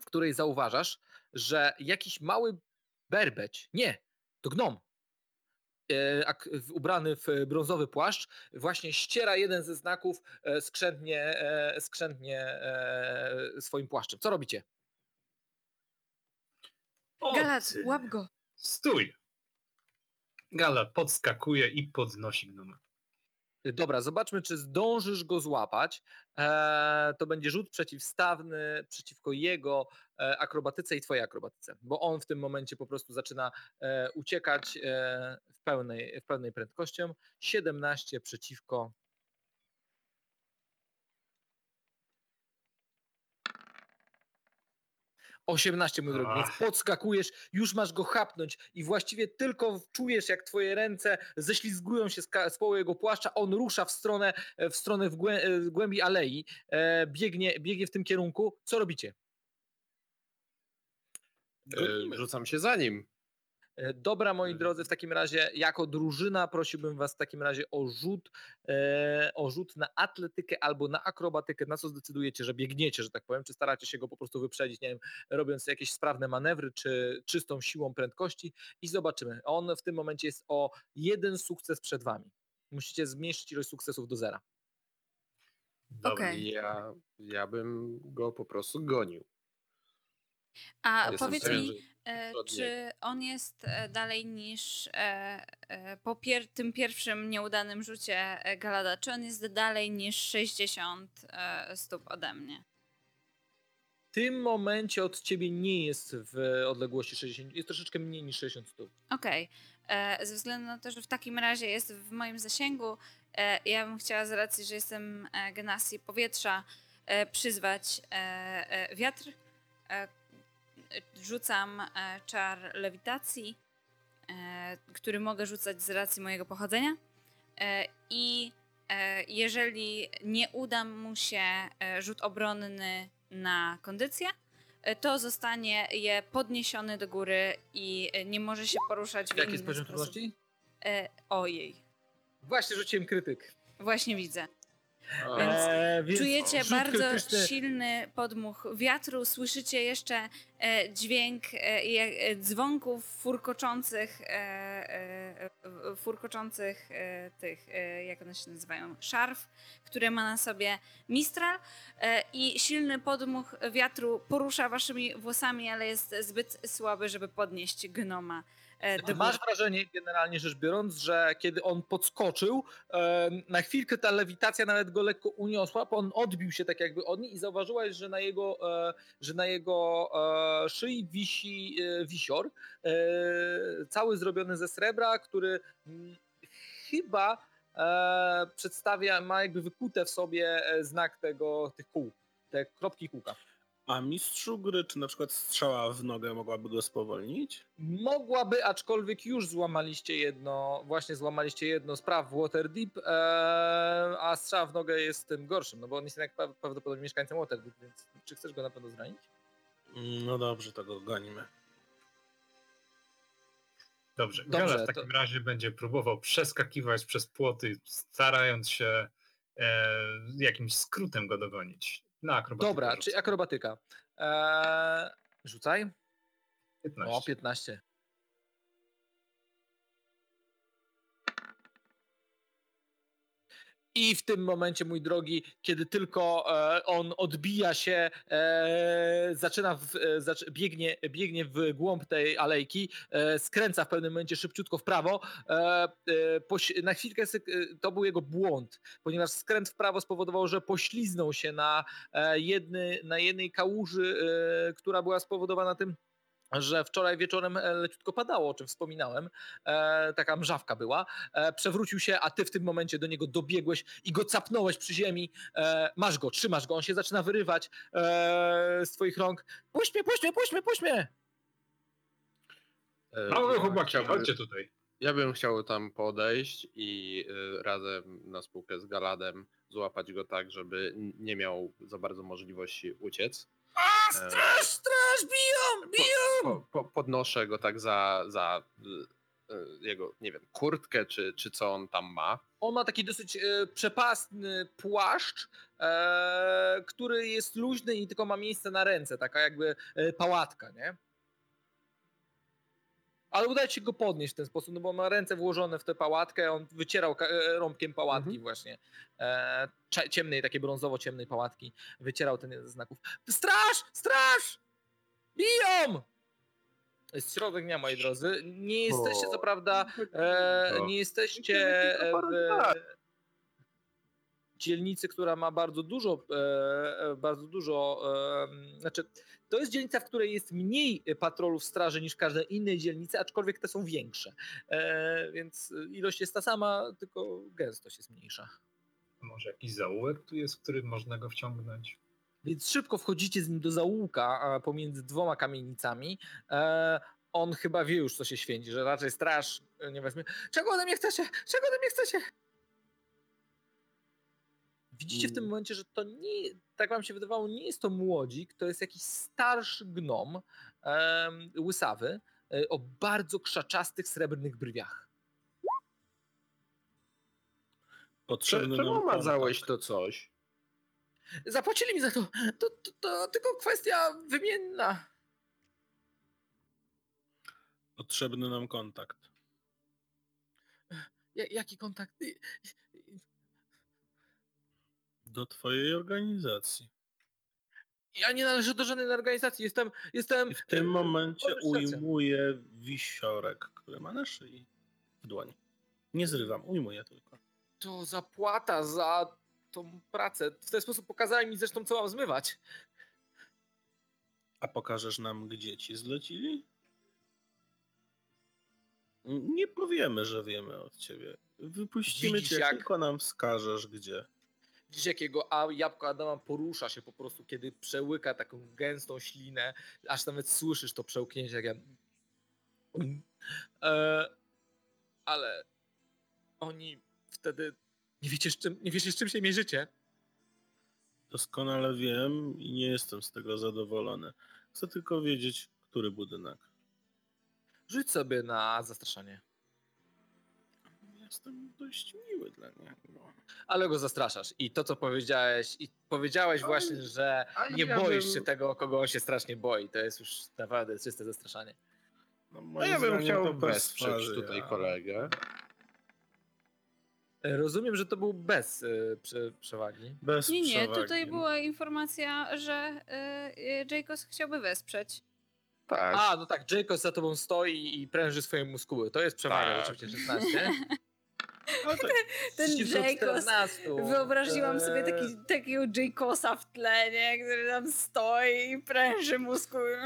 w której zauważasz, że jakiś mały berbeć, nie, to gnom, ubrany w brązowy płaszcz, właśnie ściera jeden ze znaków skrzętnie, skrzętnie swoim płaszczem. Co robicie? Galat, łap go. Stój! Galat podskakuje i podnosi gnoma. Dobra, zobaczmy, czy zdążysz go złapać. E, to będzie rzut przeciwstawny przeciwko jego e, akrobatyce i twojej akrobatyce, bo on w tym momencie po prostu zaczyna e, uciekać e, w, pełnej, w pełnej prędkością. 17 przeciwko 18, mój drogi, więc podskakujesz, już masz go chapnąć i właściwie tylko czujesz, jak twoje ręce ześlizgują się z, z połowy jego płaszcza, on rusza w stronę w, stronę w, głę, w głębi alei, e, biegnie, biegnie w tym kierunku. Co robicie? E, Rzucam się za nim. E, Dobra, moi drodzy, w takim razie jako drużyna prosiłbym was w takim razie o rzut, e, o rzut na atletykę albo na akrobatykę, na co zdecydujecie, że biegniecie, że tak powiem, czy staracie się go po prostu wyprzedzić, nie wiem, robiąc jakieś sprawne manewry, czy czystą siłą prędkości i zobaczymy. On w tym momencie jest o jeden sukces przed wami. Musicie zmniejszyć ilość sukcesów do zera. Dobra. Okej. Ja, ja bym go po prostu gonił. A Jestem powiedz mi, e, czy on jest e, dalej niż e, e, po pier tym pierwszym nieudanym rzucie Galada, czy on jest dalej niż 60 e, stóp ode mnie? tym momencie od ciebie nie jest w odległości 60, jest troszeczkę mniej niż 60 stóp. Okej. E, Ze względu na to, że w takim razie jest w moim zasięgu, ja bym chciała z racji, że jestem genasji powietrza, przyzwać wiatr. Rzucam e, czar lewitacji, e, który mogę rzucać z racji mojego pochodzenia. E, I jeżeli nie uda mu się rzut obronny na kondycję, to zostanie je podniesiony do góry i nie może się poruszać w Jaki jest poziom trudności? Ojej, Właśnie rzuciłem krytyk. właśnie widzę. Więc Czujecie bardzo krytyczny- silny podmuch wiatru, słyszycie jeszcze e, dźwięk e, e, dzwonków furkoczących, e, e, e, furkoczących e, tych, e, jak one się nazywają, szarf, które ma na sobie Mistral e, i silny podmuch wiatru porusza waszymi włosami, ale jest zbyt słaby, żeby podnieść gnoma e, do góry. Masz wrażenie, generalnie rzecz biorąc, że kiedy on podskoczył, e, na chwilkę ta lewitacja nawet go lekko uniosła, bo on odbił się tak jakby od niej i zauważyłaś, że na jego, e, że na jego e, szyi wisi e, wisior, e, cały zrobiony ze srebra, który mm, chyba e, przedstawia, ma jakby wykute w sobie e, znak tego, tych kół, te kropki kółka. A mistrzu gry, czy na przykład strzała w nogę mogłaby go spowolnić? Mogłaby, aczkolwiek już złamaliście jedno, właśnie złamaliście jedno z praw Waterdeep, e, a strzał w nogę jest tym gorszym, no bo on jest jednak pra- prawdopodobnie mieszkańcem Waterdeep, więc czy chcesz go na pewno zranić? No dobrze, to go gonimy. Dobrze, Dobrze, Gala w to- takim razie będzie próbował przeskakiwać przez płoty, starając się e, jakimś skrótem go dogonić. Na akrobatykę Dobra, rzucę. czy akrobatyka. E, rzucaj. 15. O, 15. I w tym momencie, mój drogi, kiedy tylko e, on odbija się, e, zaczyna, w, e, biegnie, biegnie w głąb tej alejki, skręca w pewnym momencie szybciutko w prawo. Na chwilkę to był jego błąd, ponieważ skręt w prawo spowodował, że pośliznął się na, jedny, na jednej kałuży, która była spowodowana tym, że wczoraj wieczorem e, leciutko padało, o czym wspominałem, e, taka mrzawka była, e, przewrócił się, a ty w tym momencie do niego dobiegłeś i go capnąłeś przy ziemi, e, masz go, trzymasz go, on się zaczyna wyrywać e, z twoich rąk, puść mnie, puść mnie, puść mnie, puść mnie! e, Mały chodźcie tutaj. Ja bym chciał tam podejść i y, razem na spółkę z Galadem złapać go tak, żeby nie miał za bardzo możliwości uciec. A, E, straż, straż, biją, biją! Po, po, podnoszę go tak za, za y, jego, nie wiem, kurtkę czy, czy co on tam ma. On ma taki dosyć e, przepastny płaszcz, e, który jest luźny i tylko ma miejsce na ręce, taka jakby e, pałatka, nie? Ale udaje się go podnieść w ten sposób, no bo ma ręce włożone w tę pałatkę, on wycierał e, rąbkiem pałatki Mhm. właśnie, e, ciemnej, takiej brązowo-ciemnej pałatki, wycierał ten jeden z znaków. Straż! Straż! Biją! Jest środek dnia, moi drodzy. Nie jesteście, co prawda, e, O. nie jesteście w lat. dzielnicy, która ma bardzo dużo, e, e, bardzo dużo, e, znaczy to jest dzielnica, w której jest mniej patrolów straży niż każde innej dzielnicy, aczkolwiek te są większe. E, więc ilość jest ta sama, tylko gęstość jest mniejsza. Może jakiś zaułek tu jest, w którym można go wciągnąć? Więc szybko wchodzicie z nim do zaułka pomiędzy dwoma kamienicami. E, on chyba wie już, co się święci, że raczej straż e, nie weźmie. Czego ode mnie chcecie? Czego ode mnie chcecie? Widzicie w tym Mm. momencie, że to nie, tak wam się wydawało, nie jest to młodzik, to jest jakiś starszy gnom, łysawy, e, o bardzo krzaczastych, srebrnych brwiach. Potrzebny Czemu nam mazałeś to coś? Zapłacili mi za to. To, to, to tylko kwestia wymienna. Potrzebny nam kontakt. Ja, jaki kontakt? Do twojej organizacji. Ja nie należę do żadnej organizacji. Jestem. jestem I w tym momencie Organizacja. ujmuję wisiorek, który ma na szyi w dłoni. Nie zrywam, ujmuję tylko. To zapłata za tą pracę. W ten sposób pokazałem mi zresztą, co mam zmywać. A pokażesz nam, gdzie ci zlecili? Nie powiemy, że wiemy od ciebie. Wypuścimy Widzisz, cię, jak- tylko nam wskażesz, gdzie. Widzisz, jakiego a jabłko Adama porusza się po prostu, kiedy przełyka taką gęstą ślinę, aż nawet słyszysz to przełknięcie, jak ja... E, ale oni wtedy nie wiecie, z czym, nie wiecie, z czym się mierzycie. Doskonale wiem i nie jestem z tego zadowolony. Chcę tylko wiedzieć, który budynek. Rzuć sobie na zastraszanie. Jestem dość miły dla niego. Ale go zastraszasz. I to, co powiedziałeś, i powiedziałeś Ale- właśnie, że nie ja boisz bym- się tego, kogo on się strasznie boi. To jest już naprawdę czyste zastraszanie. No, No ja bym chciał wesprzeć tutaj kolegę. E, Rozumiem, że to był bez y, prze, przewagi. Bez Nie, nie, przewagi. tutaj była informacja, że y, y, Jacobs chciałby wesprzeć. Tak. A, no tak, Jacob za tobą stoi i pręży swoje muskuły. To jest przewaga, Tak. oczywiście 16. To, Ten 30 do Jacobs, 14. Wyobraziłam sobie Eee, taki, takiego Jacosa w tle, nie? który tam stoi i pręży muskuły.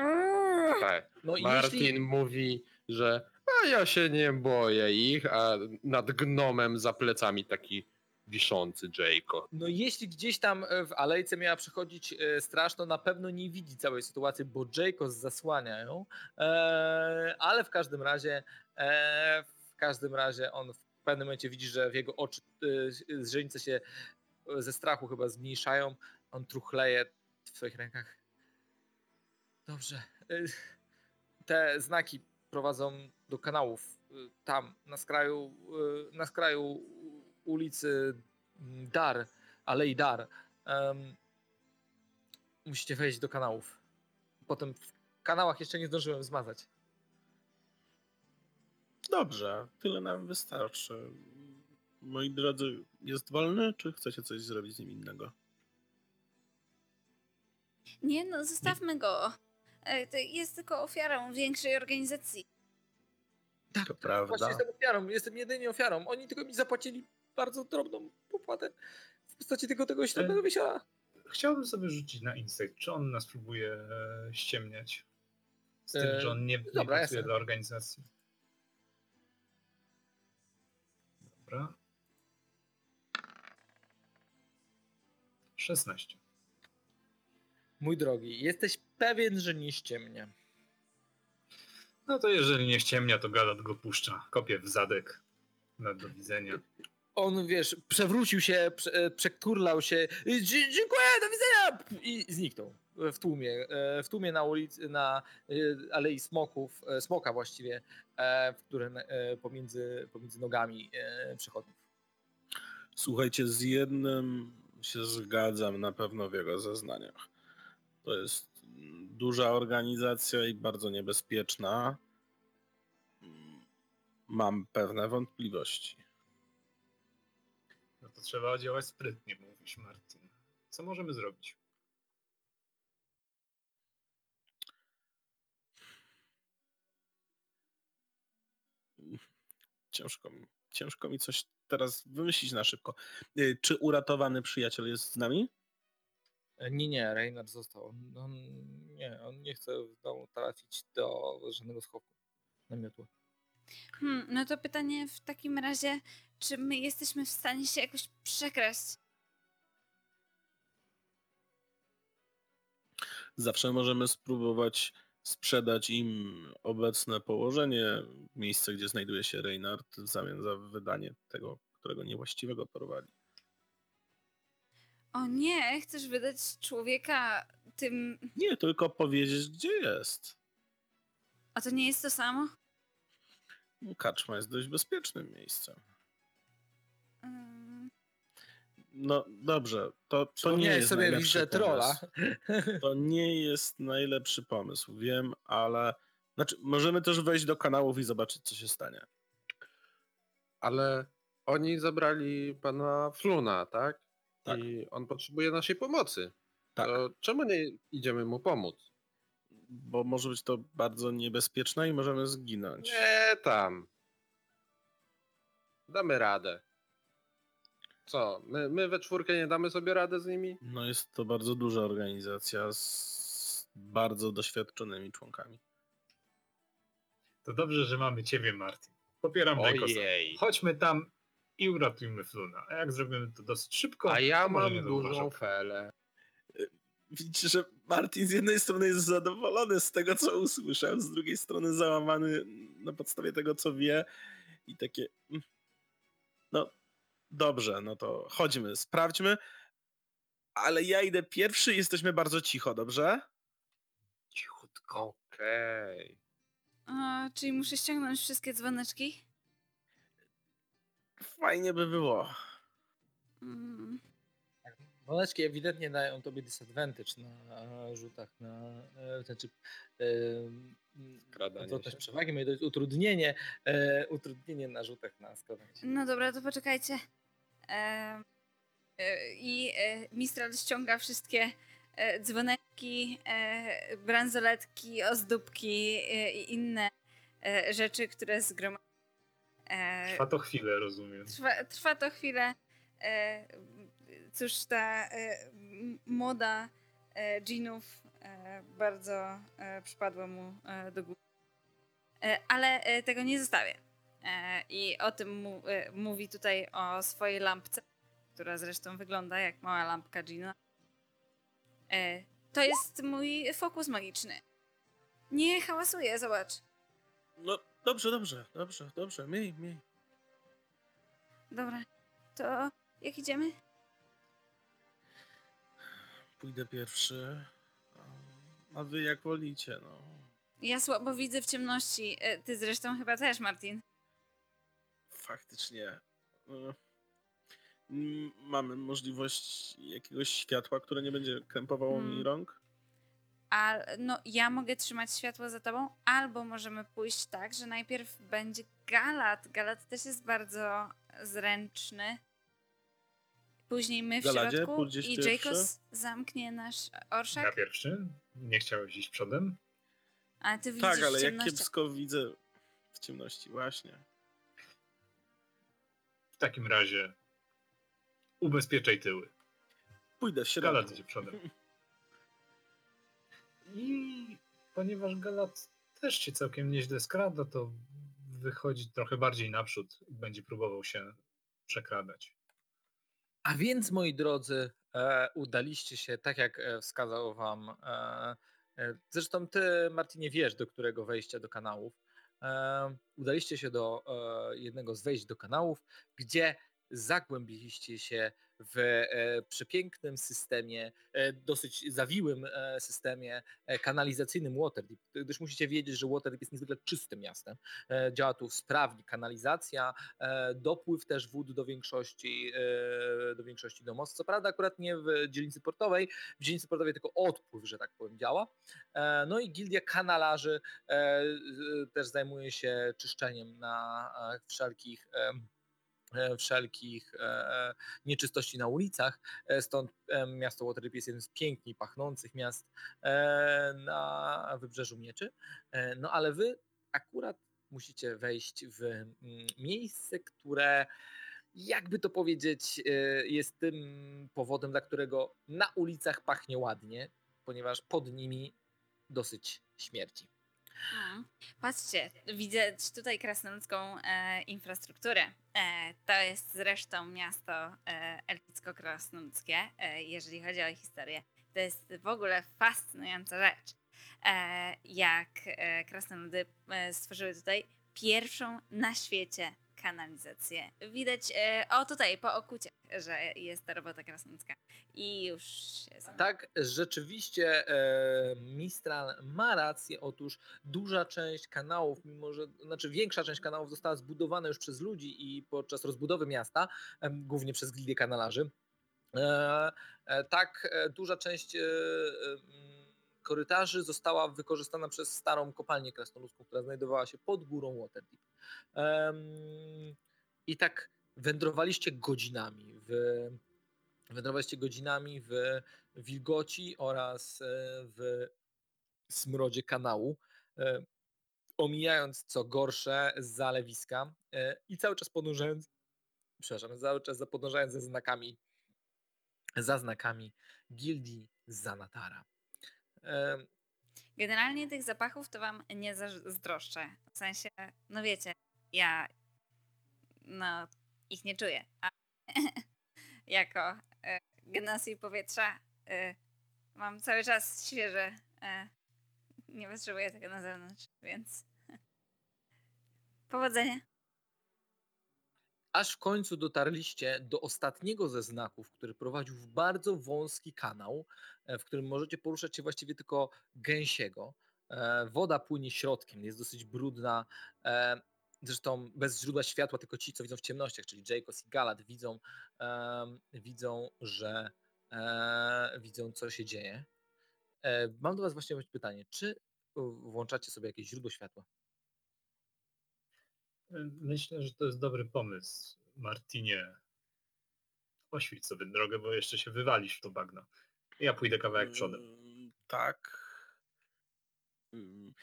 tak. No Martin jeśli, mówi, że a ja się nie boję ich, a nad gnomem za plecami taki wiszący Jacob. no jeśli gdzieś tam e, w alejce miała przychodzić e, straż, to na pewno nie widzi całej sytuacji, bo Jacob zasłania ją. E, ale w każdym razie, e, w każdym razie on w pewnym momencie widzi, że w jego oczy źrenice się ze strachu chyba zmniejszają. On truchleje w swoich rękach. Dobrze. e, Te znaki prowadzą do kanałów. e, Tam, na skraju, e, na skraju ulicy Dar, Alei Dar. Em, musicie wejść do kanałów. Potem w kanałach jeszcze nie zdążyłem zmazać. Dobrze, tyle nam wystarczy. Moi drodzy, jest wolny, czy chcecie coś zrobić z nim innego? Nie no, zostawmy go. E, to Jest tylko ofiarą większej organizacji. Tak, To prawda. Właśnie jestem ofiarą, jestem jedynie ofiarą. Oni tylko mi zapłacili bardzo drobną popłatę w postaci tylko tego ślepego wisiora. Chciałbym sobie rzucić na insight, czy on nas próbuje e, ściemniać. Z tym, E, że on nie, nie dobra, pracuje jasne. dla organizacji. Dobra. 16. Mój drogi, jesteś pewien, że nie ściemnia. No to jeżeli nie ściemnia, to Galat go puszcza. Kopie w zadek. Na do widzenia. On, wiesz, przewrócił się, e, przekurlał się. "Dzie- Dziękuję, do widzenia! I zniknął w tłumie. e, W tłumie na ulicy, na e, Alei Smoków, Smoka właściwie, w którym pomiędzy, pomiędzy nogami przechodniów. Słuchajcie, z jednym się zgadzam na pewno w jego zeznaniach. To jest duża organizacja i bardzo niebezpieczna. Mam pewne wątpliwości. Trzeba działać sprytnie, mówisz Martin. Co możemy zrobić? Ciężko mi, ciężko mi coś teraz wymyślić na szybko. Y, Czy uratowany przyjaciel jest z nami? E, Nie, nie, Reynard został. On, on, nie, on nie chce w domu trafić do żadnego schowku namiotu. Hmm, no to pytanie w takim razie, czy my jesteśmy w stanie się jakoś przekraść? Zawsze możemy spróbować sprzedać im obecne położenie, miejsce, gdzie znajduje się Reynard, w zamian za wydanie tego, którego niewłaściwego porwali. O nie, chcesz wydać człowieka tym... Nie, tylko powiedzieć, gdzie jest. A to nie jest to samo? Kaczma jest dość bezpiecznym miejscem. Mm, No dobrze, to, to nie jest sobie najlepszy widzę trolla. pomysł. To nie jest najlepszy pomysł, wiem, ale... Znaczy, możemy też wejść do kanałów i zobaczyć, co się stanie. Ale oni zabrali pana Fluna, tak? Tak. I on potrzebuje naszej pomocy. Tak. To czemu nie idziemy mu pomóc? Bo może być to bardzo niebezpieczne i możemy zginąć. Nie tam. Damy radę. Co, my, my we czwórkę nie damy sobie rady z nimi? No jest to bardzo duża organizacja z bardzo doświadczonymi członkami. To dobrze, że mamy ciebie, Martin. Popieram. Ojej. Chodźmy tam i uratujmy Fluna. A jak zrobimy to dosyć szybko, A ja mam dużą felę. Widzicie, że Martin z jednej strony jest zadowolony z tego, co usłyszał, z drugiej strony załamany na podstawie tego, co wie i takie. mm, No, dobrze, no to chodźmy, sprawdźmy. Ale ja idę pierwszy, jesteśmy bardzo cicho, dobrze? Cichutko. Okej. A, czyli muszę ściągnąć wszystkie dzwoneczki? Fajnie by było. Mm. Dzwoneczki ewidentnie dają tobie disadvantage na e, rzutach na e, znaczy e, Skradanie odwrotność się. przewagi, moje to jest utrudnienie, e, utrudnienie na rzutach na składanie się. No dobra, to poczekajcie. E, e, I e, Mistral ściąga wszystkie e, dzwoneczki, e, bransoletki, ozdóbki e, i inne e, rzeczy, które zgromadził. E, Trwa to chwilę, rozumiem. Trwa, trwa to chwilę. Cóż, ta e, moda e, jeanów e, bardzo przypadła mu do góry. Ale tego nie zostawię. I o tym mu, mówi tutaj o swojej lampce, która zresztą wygląda jak mała lampka. E, to jest mój fokus magiczny. Nie hałasuję, zobacz. No, dobrze, dobrze, dobrze, dobrze, miej, miej. Dobra, to jak idziemy? Pójdę pierwszy. a- wy jak wolicie, no. Ja słabo widzę w ciemności. E, Ty zresztą chyba też, Martin. Faktycznie. m, Mamy możliwość jakiegoś światła, które nie będzie krępowało mi Hmm. rąk? A no, ja mogę trzymać światło za tobą, albo możemy pójść tak, że najpierw będzie Galat. Galat też jest bardzo zręczny. Później my w Galadzie, środku i pierwszy? Jacobs zamknie nasz Ja orszak. pierwszy? Nie chciałeś iść przodem? A ty widzisz Tak, ale jak kiepsko widzę w ciemności, właśnie. W takim razie ubezpieczaj tyły. Pójdę w Galat środku. idzie przodem. I ponieważ Galat też się całkiem nieźle skrada, to wychodzi trochę bardziej naprzód i będzie próbował się przekradać. A więc, moi drodzy, e, udaliście się, tak jak e, wskazał wam, e, zresztą ty, Martinie, wiesz, do którego wejścia do kanałów. Udaliście się do jednego z wejść do kanałów, gdzie zagłębiliście się w e, przepięknym systemie, e, dosyć zawiłym e, systemie kanalizacyjnym Waterdeep, gdyż musicie wiedzieć, że Waterdeep jest niezwykle czystym miastem. Działa tu sprawnie kanalizacja, dopływ też wód do większości, do większości domostw. Co prawda akurat nie w dzielnicy portowej, w dzielnicy portowej tylko odpływ, że tak powiem, działa. No i gildia kanalarzy też zajmuje się czyszczeniem na wszelkich wszelkich e, nieczystości na ulicach. E, Stąd e, miasto Waterdeep jest jednym z piękniej pachnących miast e, na wybrzeżu Mieczy. E, No ale wy akurat musicie wejść w mm, miejsce, które jakby to powiedzieć, e, jest tym powodem, dla którego na ulicach pachnie ładnie, ponieważ pod nimi dosyć śmierci. Mm. Patrzcie, widzę tutaj krasnoludzką e, infrastrukturę. E, to jest zresztą miasto e, elficko-krasnoludzkie, e, jeżeli chodzi o historię. To jest w ogóle fascynująca rzecz. E, jak e, krasnoludy e, stworzyły tutaj pierwszą na świecie kanalizację. Widać, e, o tutaj, po okuciach, że jest ta robota krasnoludzka. I już. Tak, rzeczywiście e, Mistral ma rację. Otóż duża część kanałów, mimo że, znaczy większa część kanałów została zbudowana już przez ludzi i podczas rozbudowy miasta, em, głównie przez gildię kanalarzy. E, e, tak, e, duża część e, korytarzy została wykorzystana przez starą kopalnię krasnoludzką, która znajdowała się pod górą Waterdeep. Em, I tak wędrowaliście godzinami w wędrowaliście godzinami w wilgoci oraz e, w smrodzie kanału, e, omijając co gorsze zalewiska e, i cały czas podążając, przepraszam, cały czas podążając za znakami, za znakami gildii Zanatara. Generalnie tych zapachów to wam nie zazdroszczę. W sensie, no wiecie, ja no ich nie czuję. A jako e, powietrza e, mam cały czas świeże. E, nie potrzebuję tego na zewnątrz, więc powodzenia. Aż w końcu dotarliście do ostatniego ze znaków, który prowadził w bardzo wąski kanał, e, w którym możecie poruszać się właściwie tylko gęsiego. E, Woda płynie środkiem, jest dosyć brudna. e, Zresztą bez źródła światła, tylko ci, co widzą w ciemnościach, czyli Jacobs i Galad, widzą, widzą, że widzą, co się dzieje. Mam do Was właśnie pytanie, czy włączacie sobie jakieś źródło światła? Myślę, że to jest dobry pomysł. Martinie, oświeć sobie drogę, bo jeszcze się wywalisz w to bagno. Ja pójdę kawałek przodem. Mm, Tak. Mm,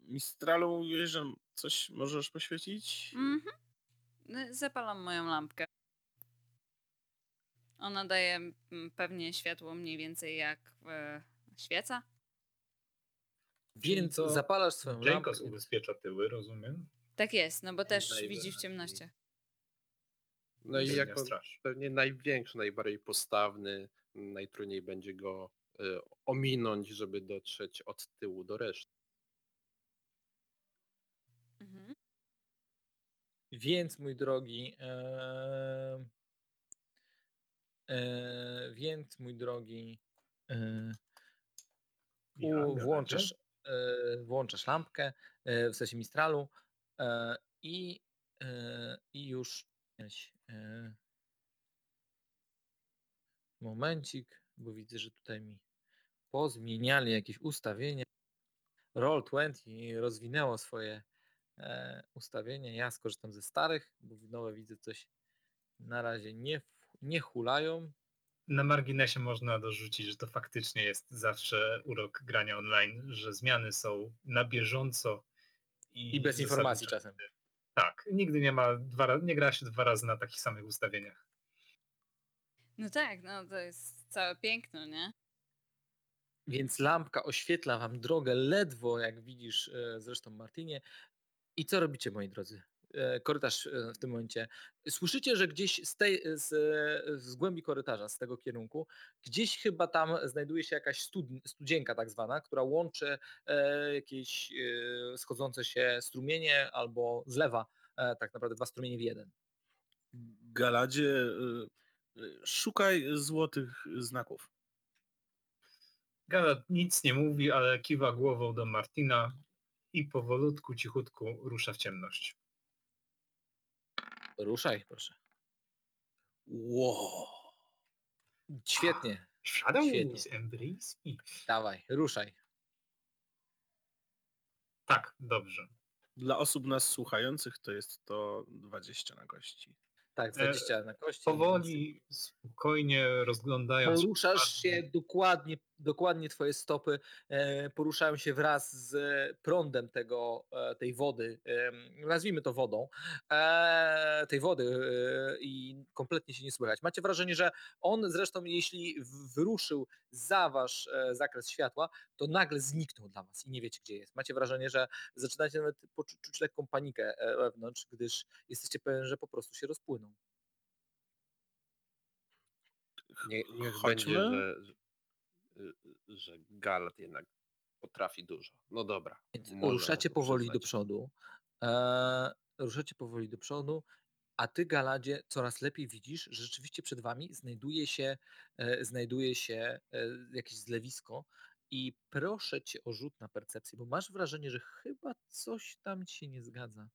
Mistralu, mówiłeś, że coś możesz poświecić? Mhm. No, Zapalam moją lampkę. Ona daje mm, pewnie światło mniej więcej jak e, świeca. Więc zapalasz swoją lampkę. Jankos ubezpiecza tyły, rozumiem? Tak jest, no bo też widzi w ciemnościach. No i jako pewnie największy, najbardziej postawny, najtrudniej będzie go y, ominąć, żeby dotrzeć od tyłu do reszty. Mhm. Więc mój drogi, e, e, więc mój drogi, e, u, Johanna, włączasz, e, włączasz lampkę, e, w sensie mistralu e, i, e, i już e, momencik, bo widzę, że tutaj mi pozmieniali jakieś ustawienia. Roll20 rozwinęło swoje e, ustawienia. Ja skorzystam ze starych, bo nowe widzę coś na razie nie, nie hulają. Na marginesie można dorzucić, że to faktycznie jest zawsze urok grania online, że zmiany są na bieżąco i, I bez informacji czasem. Tak, nigdy nie ma dwa, nie gra się dwa razy na takich samych ustawieniach. No tak, no to jest całe piękno, nie? Więc lampka oświetla wam drogę ledwo, jak widzisz e, zresztą Martinie. I co robicie, moi drodzy? E, Korytarz e, w tym momencie. Słyszycie, że gdzieś z, tej, z, z głębi korytarza, z tego kierunku, gdzieś chyba tam znajduje się jakaś stud, studzienka tak zwana, która łączy e, jakieś e, schodzące się strumienie albo zlewa e, tak naprawdę dwa strumienie w jeden. Galadzie, szukaj złotych znaków. Galat nic nie mówi, ale kiwa głową do Martina i powolutku, cichutku rusza w ciemność. Ruszaj, proszę. Wow. Świetnie, Shadows Świetnie. Embrace me. dawaj, ruszaj. Tak, dobrze. Dla osób nas słuchających to jest to 20 na kości. Tak, 20 na kości. Powoli, spokojnie rozglądając Poruszasz się dokładnie, dokładnie twoje stopy e, poruszają się wraz z prądem tego, e, tej wody, nazwijmy to wodą, e, tej wody i kompletnie się nie słychać. Macie wrażenie, że on zresztą jeśli wyruszył za wasz zakres światła, to nagle zniknął dla was i nie wiecie gdzie jest. Macie wrażenie, że zaczynacie nawet poczu- czuć lekką panikę wewnątrz, gdyż jesteście pewni, że po prostu się rozpłyną. Nie, niech Chodźmy. będzie, że, że, że Galat jednak potrafi dużo. No dobra. Ruszacie powoli do przodu. E, ruszacie powoli do przodu, a ty, Galadzie, coraz lepiej widzisz, że rzeczywiście przed wami znajduje się, e, znajduje się e, jakieś zlewisko. I proszę cię o rzut na percepcję, bo masz wrażenie, że chyba coś tam ci się nie zgadza.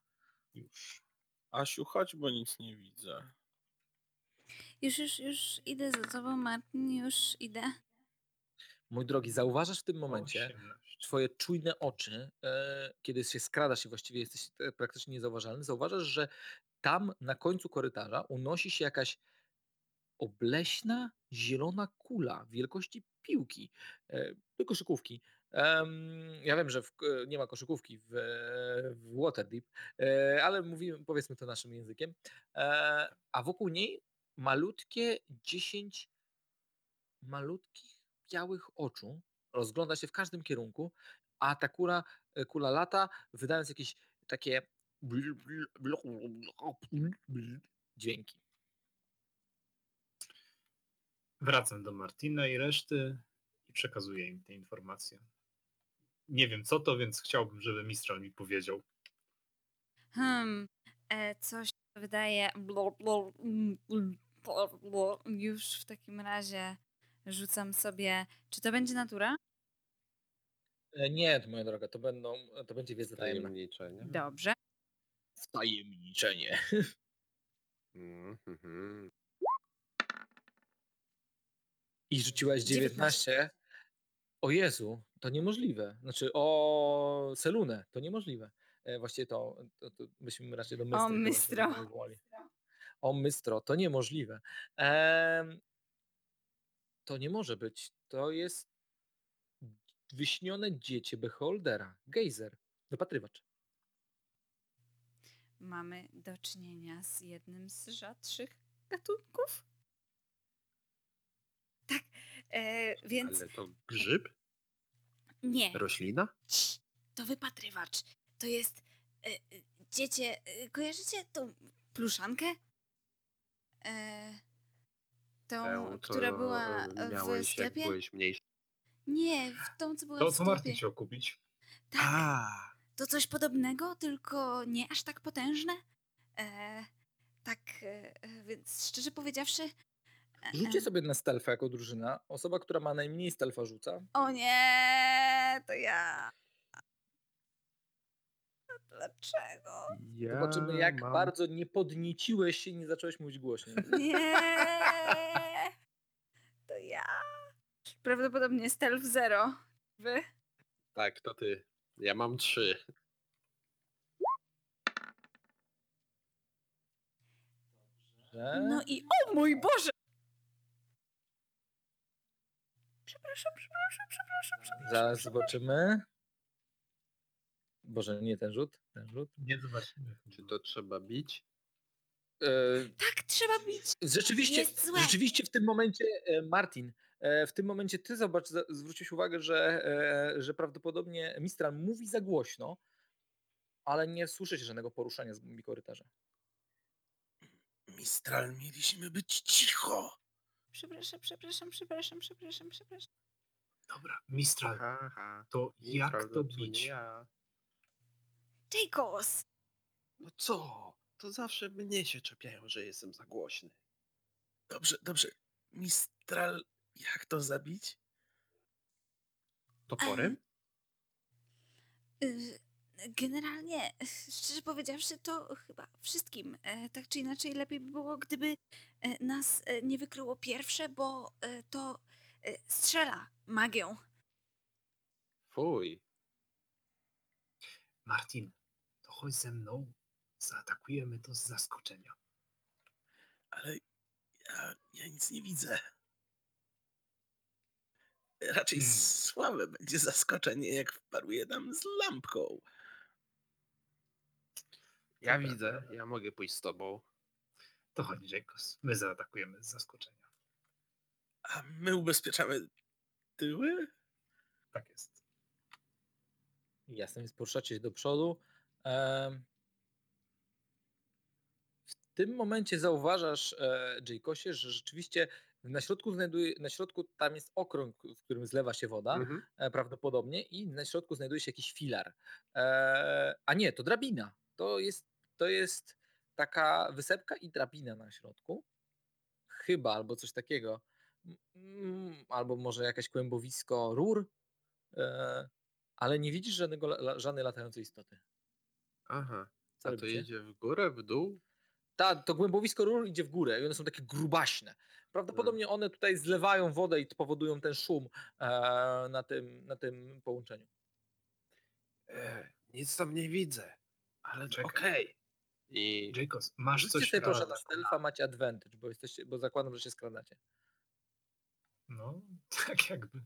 Już. Asiu, chodź, bo nic nie widzę. Już, już, już idę za tobą, Martin, już idę. Mój drogi, zauważasz w tym momencie, 18. twoje czujne oczy, e, kiedy się skradasz i właściwie jesteś e, praktycznie niezauważalny, zauważasz, że tam na końcu korytarza unosi się jakaś obleśna, zielona kula wielkości piłki, e, koszykówki. Ja wiem, że w, e, nie ma koszykówki w, w Waterdeep, e, ale mówimy, powiedzmy to naszym językiem. A wokół niej malutkie 10 malutkich białych oczu rozgląda się w każdym kierunku a ta kula, e, kula lata, wydając jakieś takie dźwięki. Wracam do Martina i reszty i przekazuję im te informacje. Nie wiem co to, więc chciałbym, żeby Mistral mi powiedział. Hmm, e, coś wydaje. Już w takim razie rzucam sobie. Czy to będzie natura? E, Nie, moja droga, to będą, to będzie wiedza tajemna. Tajemnicze, nie? Dobrze. Wtajemniczenie. Mm, mhm. I rzuciłaś 19. O Jezu, to niemożliwe. Znaczy o Selunę, to niemożliwe. E, właściwie to, to, to byśmy raczej do chyba się Mystro. O Mystro, to niemożliwe. Em, to nie może być. To jest wyśnione dziecię Beholdera. Gejzer. Dopatrywacz. Mamy do czynienia z jednym z rzadszych gatunków. Tak, e, więc Ale to grzyb? nie. Roślina? To wypatrywacz. To jest e, e, dziecię. E, kojarzycie tą pluszankę? E, tą, Tę, która była w miałeś, jak sklepie? byłeś mniejszy. Nie, w tą, co była To w co sklepie. Martin chciał kupić. Tak, A, to coś podobnego, tylko nie aż tak potężne. E, tak, e, e, więc szczerze powiedziawszy. e, Rzućcie e, sobie na stealtha jako drużyna. Osoba, która ma najmniej stealtha rzuca. O nie, to ja. Dlaczego? ja Zobaczymy, jak mam... bardzo nie podnieciłeś się i nie zacząłeś mówić głośniej. Nie, to ja. Prawdopodobnie stealth zero. Wy? Tak, to ty. Ja mam trzy. Że... No i o mój Boże! Przepraszam, przepraszam, przepraszam, przepraszam. Zaraz zobaczymy. Boże, nie ten rzut. Ten rzut. Nie zobaczymy. Czy to trzeba bić? E, Tak, trzeba bić. rzeczywiście, Jest złe. rzeczywiście w tym momencie, e, Martin, e, w tym momencie ty zobacz, zwróciłeś uwagę, że, e, że prawdopodobnie Mistral mówi za głośno, ale nie słyszycie żadnego poruszania z głębi korytarza. Mistral, mieliśmy być cicho. Przepraszam, przepraszam, przepraszam, przepraszam, przepraszam. Dobra, Mistral, Ha, ha. to jak Mistral, to no nie bić? Ja. Jacobs! No co? To zawsze mnie się czepiają, że jestem za głośny. Dobrze, dobrze. Mistral, jak to zabić? Toporem? Y, Generalnie, szczerze powiedziawszy, to chyba wszystkim. E, Tak czy inaczej, lepiej by było, gdyby e, nas e, nie wykryło pierwsze, bo to strzela magią. Fuj. Martin, chodź ze mną. Zaatakujemy to z zaskoczenia. Ale ja, ja nic nie widzę. Raczej Hmm. słabe będzie zaskoczenie, jak wparuje nam z lampką. Ja Dobra. widzę, ja mogę pójść z tobą. To chodź, Jacobs. My zaatakujemy z zaskoczenia. A my ubezpieczamy tyły? Tak jest. Jasne, więc poruszacie się do przodu. W tym momencie zauważasz, e, Jaykosie, że rzeczywiście na środku znajduje, na środku tam jest okrąg, w którym zlewa się woda, Mhm. e, prawdopodobnie, i na środku znajduje się jakiś filar. E, a nie, to drabina. To jest, to jest taka wysepka i drabina na środku. Chyba, albo coś takiego. Albo może jakieś kłębowisko rur. Ale nie widzisz żadnego, żadnej latającej istoty. Aha. Co A to jedzie w górę, w dół? Ta, to głębowisko rur idzie w górę i one są takie grubaśne. Prawdopodobnie one tutaj zlewają wodę i powodują ten szum e, na, tym, na tym połączeniu. E, nic tam nie widzę. Ale okej. I Jacobs, masz Rzućcie coś sobie proszę na stealtha, macie advantage, bo, jesteście, bo zakładam, że się skradacie. No, tak jakby.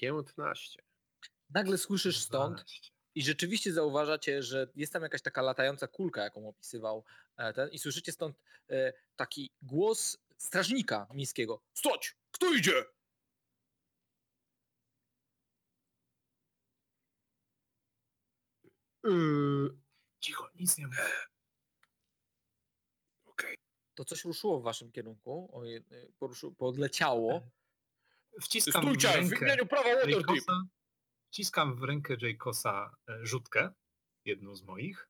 Piętnaście. Nagle słyszysz stąd 12. i rzeczywiście zauważacie, że jest tam jakaś taka latająca kulka, jaką opisywał e, ten i słyszycie stąd e, taki głos strażnika miejskiego. Stoć! Kto idzie? Yy, cicho, nic nie mów. Okej. To coś ruszyło w waszym kierunku, o, poruszyło, podleciało. Wciskam w Stójcie, w rękę imieniu prawa Waterdeep! Jaykosa, wciskam w rękę Jaykosa e, rzutkę, jedną z moich,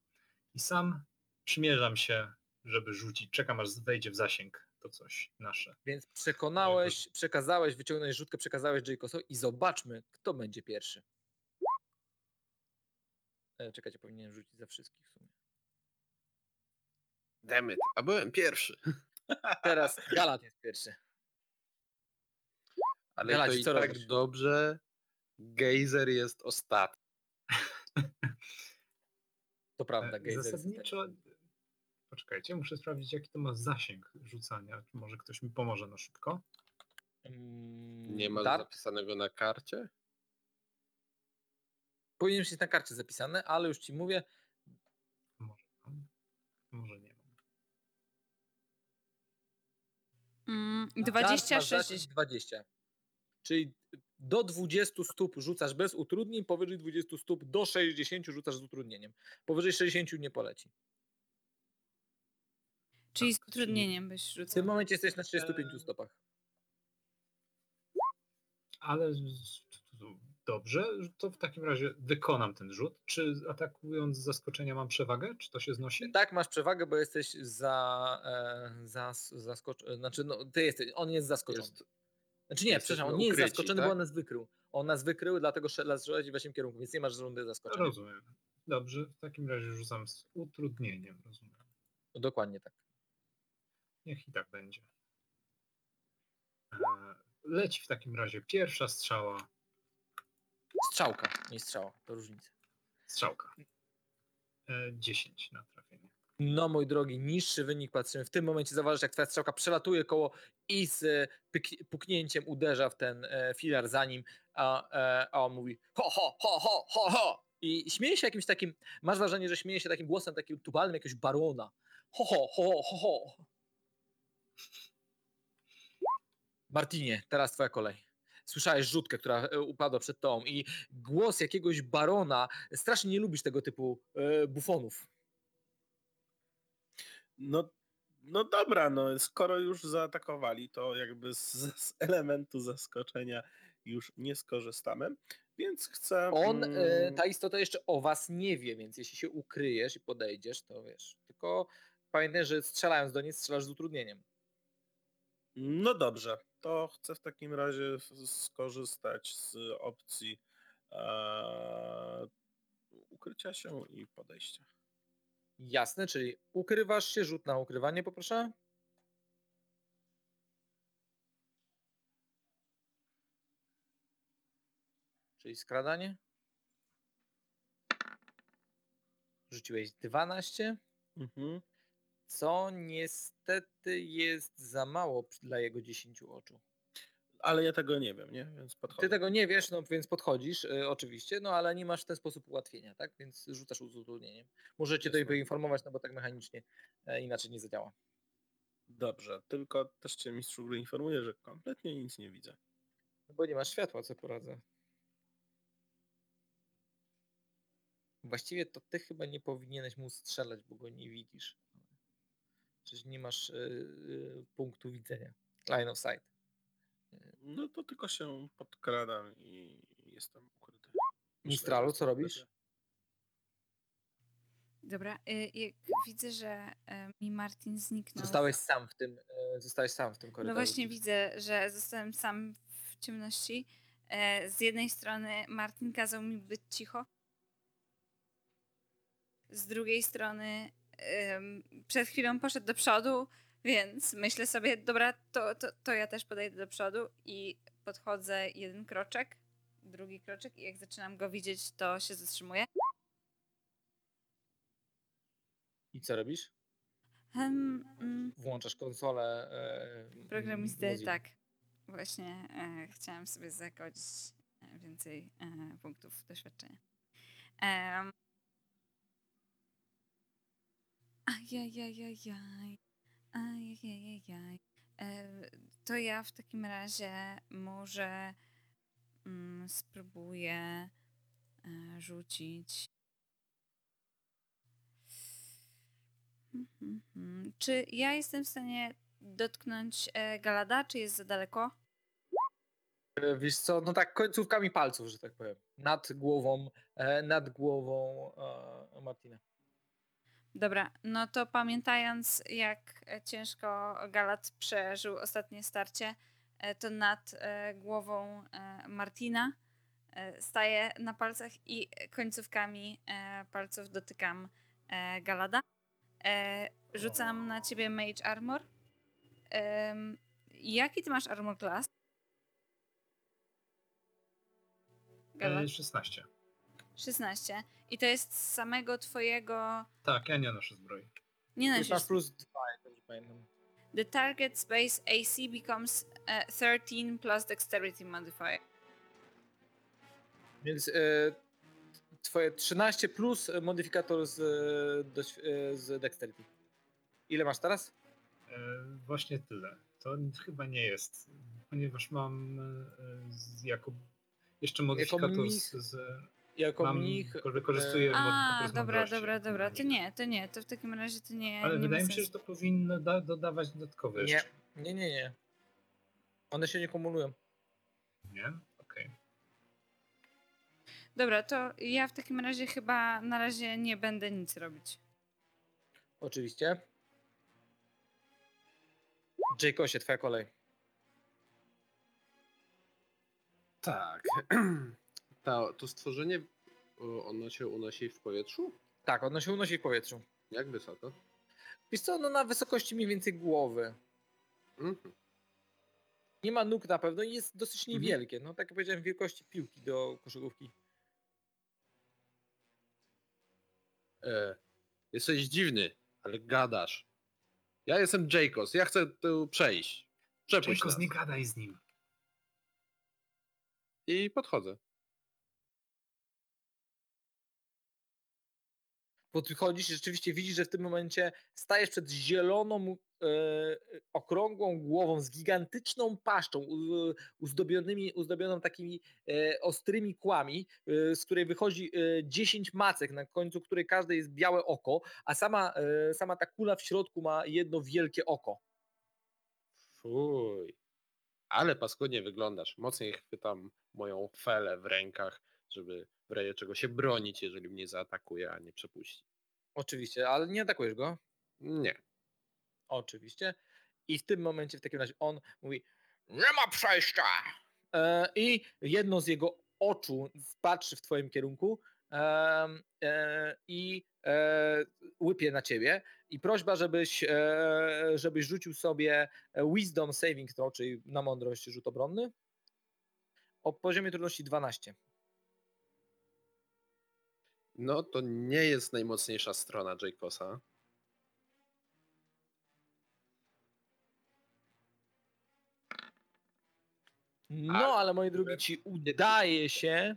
i sam przymierzam się, żeby rzucić. Czekam, aż wejdzie w zasięg to coś nasze. Więc przekonałeś, przekazałeś, wyciągnąłeś rzutkę, przekazałeś Jacosowi i zobaczmy, kto będzie pierwszy. E, czekajcie, powinienem rzucić za wszystkich w sumie. Demet, a byłem pierwszy. Teraz Galat jest pierwszy. Ale Galaci, to i co tak robisz? dobrze. Gejzer jest ostatni. To prawda, E, Gejzer jest Zasadniczo. Poczekajcie, muszę sprawdzić, jaki to ma zasięg rzucania. Może ktoś mi pomoże na szybko? Mm, Nie ma Dart zapisanego na karcie? powinien być na karcie zapisane, ale już ci mówię, Może mam. Może nie mam. Mm, Dart ma 26. zasięg 20. Czyli do 20 stóp rzucasz bez utrudnień, powyżej 20 stóp do 60 rzucasz z utrudnieniem. Powyżej 60 nie poleci. Czyli z Tak, utrudnieniem byś W tym rzucał. momencie jesteś na 35 Eee, stopach. Ale dobrze, to w takim razie wykonam ten rzut. Czy atakując z zaskoczenia mam przewagę? Czy to się znosi? Tak, masz przewagę, bo jesteś za, e, za zaskoczony. Znaczy, no, ty jesteś, on jest zaskoczony. Jest, Znaczy nie, jesteśmy przepraszam, on nie jest ukryci, zaskoczony, tak? bo on nas wykrył. On nas wykrył, dlatego strzelać w waszym kierunku, więc nie masz rundy zaskoczenia. Rozumiem. Dobrze, w takim razie rzucam z utrudnieniem. Rozumiem. No, dokładnie tak. Niech i tak będzie. E, Leci w takim razie pierwsza strzała. Strzałka, nie strzała, to różnica. Strzałka. E, 10 na. No mój drogi, niższy wynik patrzymy. W tym momencie zauważysz, jak twoja strzałka przelatuje koło i z e, puknięciem uderza w ten e, filar za nim, a, e, a on mówi ho, ho, ho, ho, ho, ho. I śmieje się jakimś takim, masz wrażenie, że śmieje się takim głosem takim tubalnym jakiegoś barona. Ho, ho, ho, ho, ho. Martinie, teraz twoja kolej. Słyszałeś rzutkę, która upadła przed tobą i głos jakiegoś barona. Strasznie nie lubisz tego typu e, bufonów. No, no dobra, no skoro już zaatakowali, to jakby z, z elementu zaskoczenia już nie skorzystamy, więc chcę... On, mm, ta istota jeszcze o was nie wie, więc jeśli się ukryjesz i podejdziesz, to wiesz. Tylko pamiętaj, że strzelając do niej, strzelasz z utrudnieniem. No dobrze, to chcę w takim razie skorzystać z opcji e, ukrycia się i podejścia. Jasne, czyli ukrywasz się, rzut na ukrywanie, poproszę. Czyli skradanie. Rzuciłeś 12, Mhm. co niestety jest za mało dla jego 10 oczu. Ale ja tego nie wiem, nie? Więc podchodzę. Ty tego nie wiesz, no więc podchodzisz, y, oczywiście, no ale nie masz w ten sposób ułatwienia, tak? Więc rzucasz z utrudnieniem. Możecie Jasne. poinformować, no bo tak mechanicznie e, inaczej nie zadziała. Dobrze, tylko też cię mistrzu gry informuję, że kompletnie nic nie widzę. No bo nie masz światła, co poradzę. Właściwie to ty chyba nie powinieneś mu strzelać, bo go nie widzisz. Przecież nie masz y, y, punktu widzenia. Line of sight. No to tylko się podkradam i jestem ukryty. Mistralu, co robisz? Dobra, y, jak widzę, że y, mi Martin zniknął. Zostałeś sam w tym, e, zostałeś sam w tym No korytarzu. właśnie widzę, że zostałem sam w ciemności. Z jednej strony Martin kazał mi być cicho. Z drugiej strony przed chwilą poszedł do przodu, więc myślę sobie, dobra, to, to, to ja też podejdę do przodu i podchodzę jeden kroczek, drugi kroczek i jak zaczynam go widzieć, to się zatrzymuję. I co robisz? Em, mm, Włączasz konsolę. E, Programisty, tak. Właśnie e, chciałam sobie zakodzić e, więcej e, punktów doświadczenia. Um, Ajajajajaj. Ajajajajaj. E, To ja w takim razie może mm, spróbuję e, rzucić. Mhm. Czy ja jestem w stanie dotknąć e, Galada, czy jest za daleko? Wiesz co, no tak końcówkami palców, że tak powiem. Nad głową, nad głową Martina. Dobra, no to pamiętając, jak e, ciężko Galat przeżył ostatnie starcie, e, to nad e, głową Martina staję na palcach i końcówkami palców dotykam Galada. Rzucam na ciebie Mage Armor. Jaki ty masz armor class? Galad? E, 16. 16. I to jest z samego twojego... Tak, ja nie noszę zbroi. Nie nosisz masz plus dwa, jak dobrze pamiętam. The target space AC becomes uh, 13 plus dexterity modifier. Więc e, twoje 13 plus modyfikator z, e, e, z Dexterity. Ile masz teraz? E, właśnie tyle. To chyba nie jest, ponieważ mam e, z, jako jeszcze modyfikator mnich z, z Jako mam, mnich. wykorzystuję e, A, dobra, dobra, dobra. To nie, to nie. To w takim razie to nie. Ale nie wydaje mi się, że to powinno da, dodawać dodatkowe Nie, jeszcze. nie, nie, nie. One się nie kumulują. Nie? Okej. Dobra, to ja w takim razie chyba na razie nie będę nic robić. Oczywiście. Jacosie, twoja kolej. Tak. Ta, to stworzenie, ono się unosi w powietrzu? Tak, ono się unosi w powietrzu. Jak wysoko? Wiesz co, no na wysokości mniej więcej głowy. Mhm. Nie ma nóg na pewno i jest dosyć Mhm. niewielkie. No tak jak powiedziałem, wielkości piłki do koszykówki. E, jesteś dziwny, ale gadasz. Ja jestem Jacobs, ja chcę tu przejść. Przepuść Jacob, nas. nie gadaj z nim. I podchodzę. Podchodzisz i rzeczywiście widzisz, że w tym momencie stajesz przed zieloną, e, okrągłą głową z gigantyczną paszczą, uzdobionymi, uzdobioną takimi e, ostrymi kłami, e, z której wychodzi e, 10 macek, na końcu której każde jest białe oko, a sama, e, sama ta kula w środku ma jedno wielkie oko. Fuj. Ale paskudnie wyglądasz. Mocniej chwytam moją felę w rękach, żeby w razie czego się bronić, jeżeli mnie zaatakuje, a nie przepuści. Oczywiście, ale nie atakujesz go. Nie. Oczywiście. I w tym momencie, w takim razie, on mówi: Nie ma przejścia! E, I jedno z jego oczu patrzy w Twoim kierunku e, i e, łypie na ciebie. I prośba, żebyś, żebyś rzucił sobie Wisdom Saving Throw, czyli na mądrość rzut obronny. O poziomie trudności 12. No to nie jest najmocniejsza strona Jacobsa. No, Ale- ale moi drogi, ci udaje się.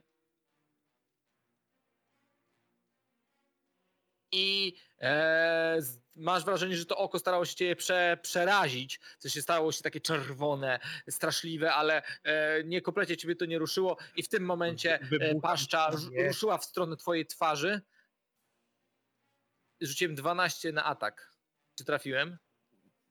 I e, masz wrażenie, że to oko starało się cię prze, przerazić. Co się stało się takie czerwone, straszliwe, ale e, nie kompletnie ciebie to nie ruszyło. I w tym momencie e, paszcza ruszyła w stronę twojej twarzy. Rzuciłem 12 na atak. Czy trafiłem?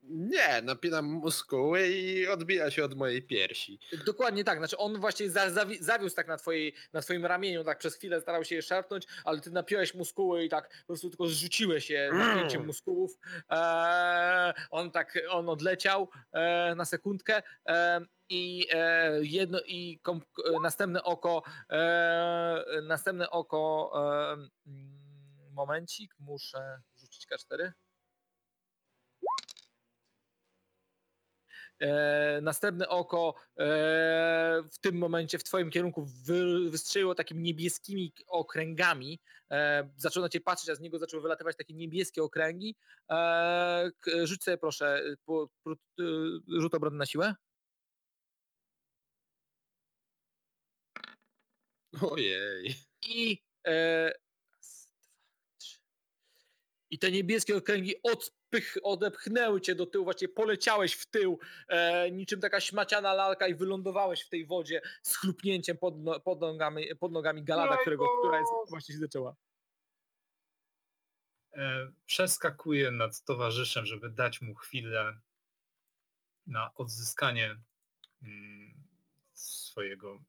Nie, napinam muskuły i odbija się od mojej piersi. Dokładnie tak, znaczy on właśnie za, zawi, zawiózł tak na, twojej, na twoim ramieniu, tak przez chwilę starał się je szarpnąć, ale ty napiąłeś muskuły i tak po prostu tylko zrzuciłeś je napięciem Mm. muskułów. Eee, on tak, on odleciał e, na sekundkę e, i e, jedno i kom, e, następne oko następne oko mm, momencik, muszę rzucić K4. E, następne oko e, w tym momencie w twoim kierunku wy, wystrzeliło takimi niebieskimi okręgami. E, zaczął na ciebie patrzeć, a z niego zaczęły wylatywać takie niebieskie okręgi. E, rzuć sobie proszę po, po, e, rzut obronny na siłę. Ojej. I, e. I te niebieskie okręgi odpych, odepchnęły cię do tyłu, właśnie poleciałeś w tył, e, niczym taka śmaciana lalka i wylądowałeś w tej wodzie z chlupnięciem pod, no, pod, nogami, pod nogami Galada, którego, która jest właśnie się zaczęła. E, Przeskakuję nad towarzyszem, żeby dać mu chwilę na odzyskanie mm, swojego,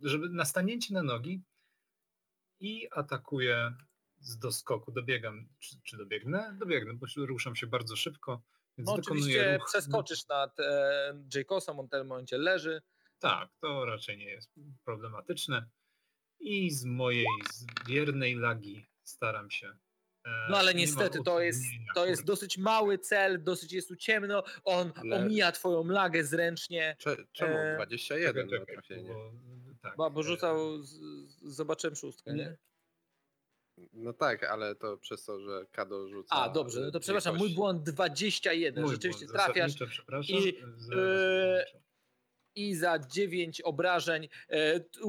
żeby na stanięcie na nogi i atakuję z doskoku. Dobiegam, czy, czy dobiegnę? Dobiegnę, bo ruszam się bardzo szybko, więc No oczywiście ruch. przeskoczysz nad e, Jacobsem, on w tym momencie leży. Tak, to raczej nie jest problematyczne. I z mojej z wiernej lagi staram się. e, No ale nie niestety to jest, to jest dosyć mały cel, dosyć jest tu ciemno, on Ale- omija twoją lagę zręcznie, Cze- Czemu? E, 21 Czekaj, na czekaj, trafienie. bo, tak, bo, bo e, rzucał, z- zobaczyłem szóstkę, nie? nie. No tak, ale to przez to, że Kado rzuca... A, dobrze, no to przepraszam, mój kości. błąd 21, mój rzeczywiście błąd, trafiasz i, z- i za 9 obrażeń t-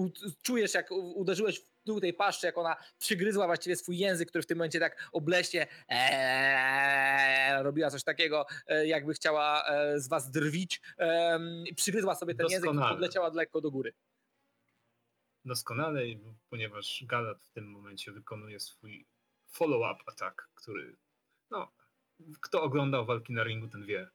czujesz jak uderzyłeś w dół tej paszczy, jak ona przygryzła właściwie swój język, który w tym momencie tak obleśnie eee, robiła coś takiego, e, jakby chciała z was drwić, przygryzła sobie ten język i Doskonale. podleciała lekko do góry. Doskonale, ponieważ Galat w tym momencie wykonuje swój follow-up atak, który no, kto oglądał walki na ringu, ten wie.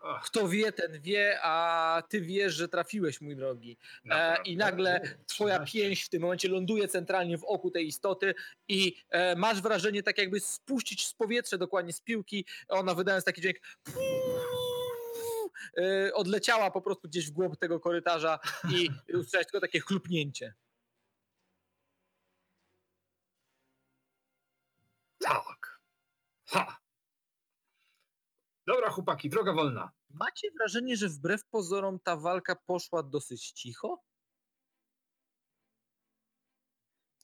Ach, Kto wie, ten wie, a ty wiesz, że trafiłeś, mój drogi. E. I nagle U, twoja 13. pięść w tym momencie ląduje centralnie w oku tej istoty i e, masz wrażenie tak jakby spuścić z powietrza dokładnie z piłki, ona wydając taki dźwięk odleciała po prostu gdzieś w głąb tego korytarza i usłyszałeś tylko takie chlupnięcie. Tak. Ha! Dobra, chłopaki, droga wolna. Macie wrażenie, że wbrew pozorom ta walka poszła dosyć cicho?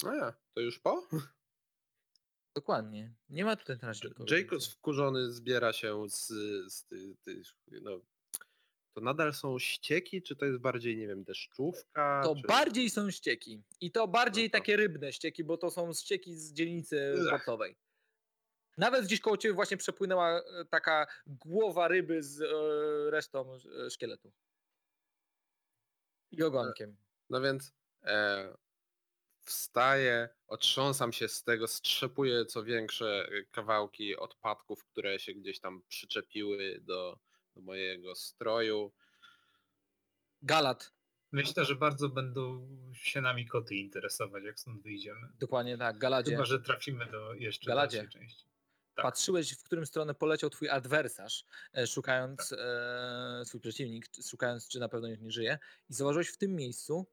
A ja, to już po? Dokładnie. Nie ma tutaj teraz nikogo więcej. wkurzony zbiera się z, z ty, ty, no, to nadal są ścieki, czy to jest bardziej, nie wiem, deszczówka? To czy... bardziej są ścieki. I to bardziej No to- takie rybne ścieki, bo to są ścieki z dzielnicy portowej. Nawet gdzieś koło ciebie właśnie przepłynęła e, taka głowa ryby z e, resztą e, szkieletu. I ogonkiem. No więc e, wstaję, otrząsam się z tego, strzepuję co większe e, kawałki odpadków, które się gdzieś tam przyczepiły do, do mojego stroju. Galat. Myślę, że bardzo będą się nami koty interesować, jak stąd wyjdziemy. Dokładnie tak, Galadzie. Chyba, że trafimy do jeszcze Galadzie. dalszej części. tak. Patrzyłeś, w którym stronę poleciał twój adwersarz, e, szukając e, swój przeciwnik, szukając, czy na pewno już nie żyje. I zauważyłeś w tym miejscu,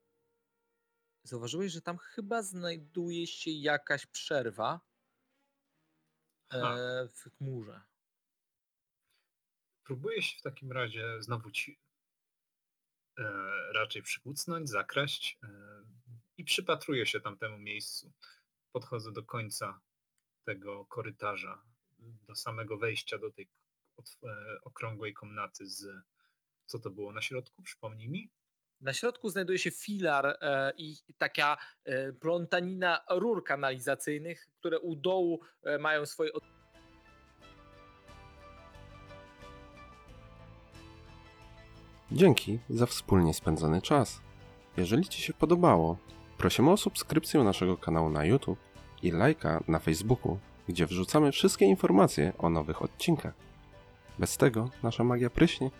zauważyłeś, że tam chyba znajduje się jakaś przerwa e, w chmurze. Próbuję się w takim razie znowu ci e, raczej przykucnąć, zakraść e, i przypatruję się tamtemu miejscu. Podchodzę do końca tego korytarza, do samego wejścia do tej od, e, okrągłej komnaty z co to było na środku, przypomnij mi. Na środku znajduje się filar e, i taka e, plątanina rur kanalizacyjnych, które u dołu e, mają swoje Dzięki za wspólnie spędzony czas. Jeżeli Ci się podobało, prosimy o subskrypcję naszego kanału na YouTube i lajka na Facebooku, gdzie wrzucamy wszystkie informacje o nowych odcinkach. Bez tego nasza magia pryśnie.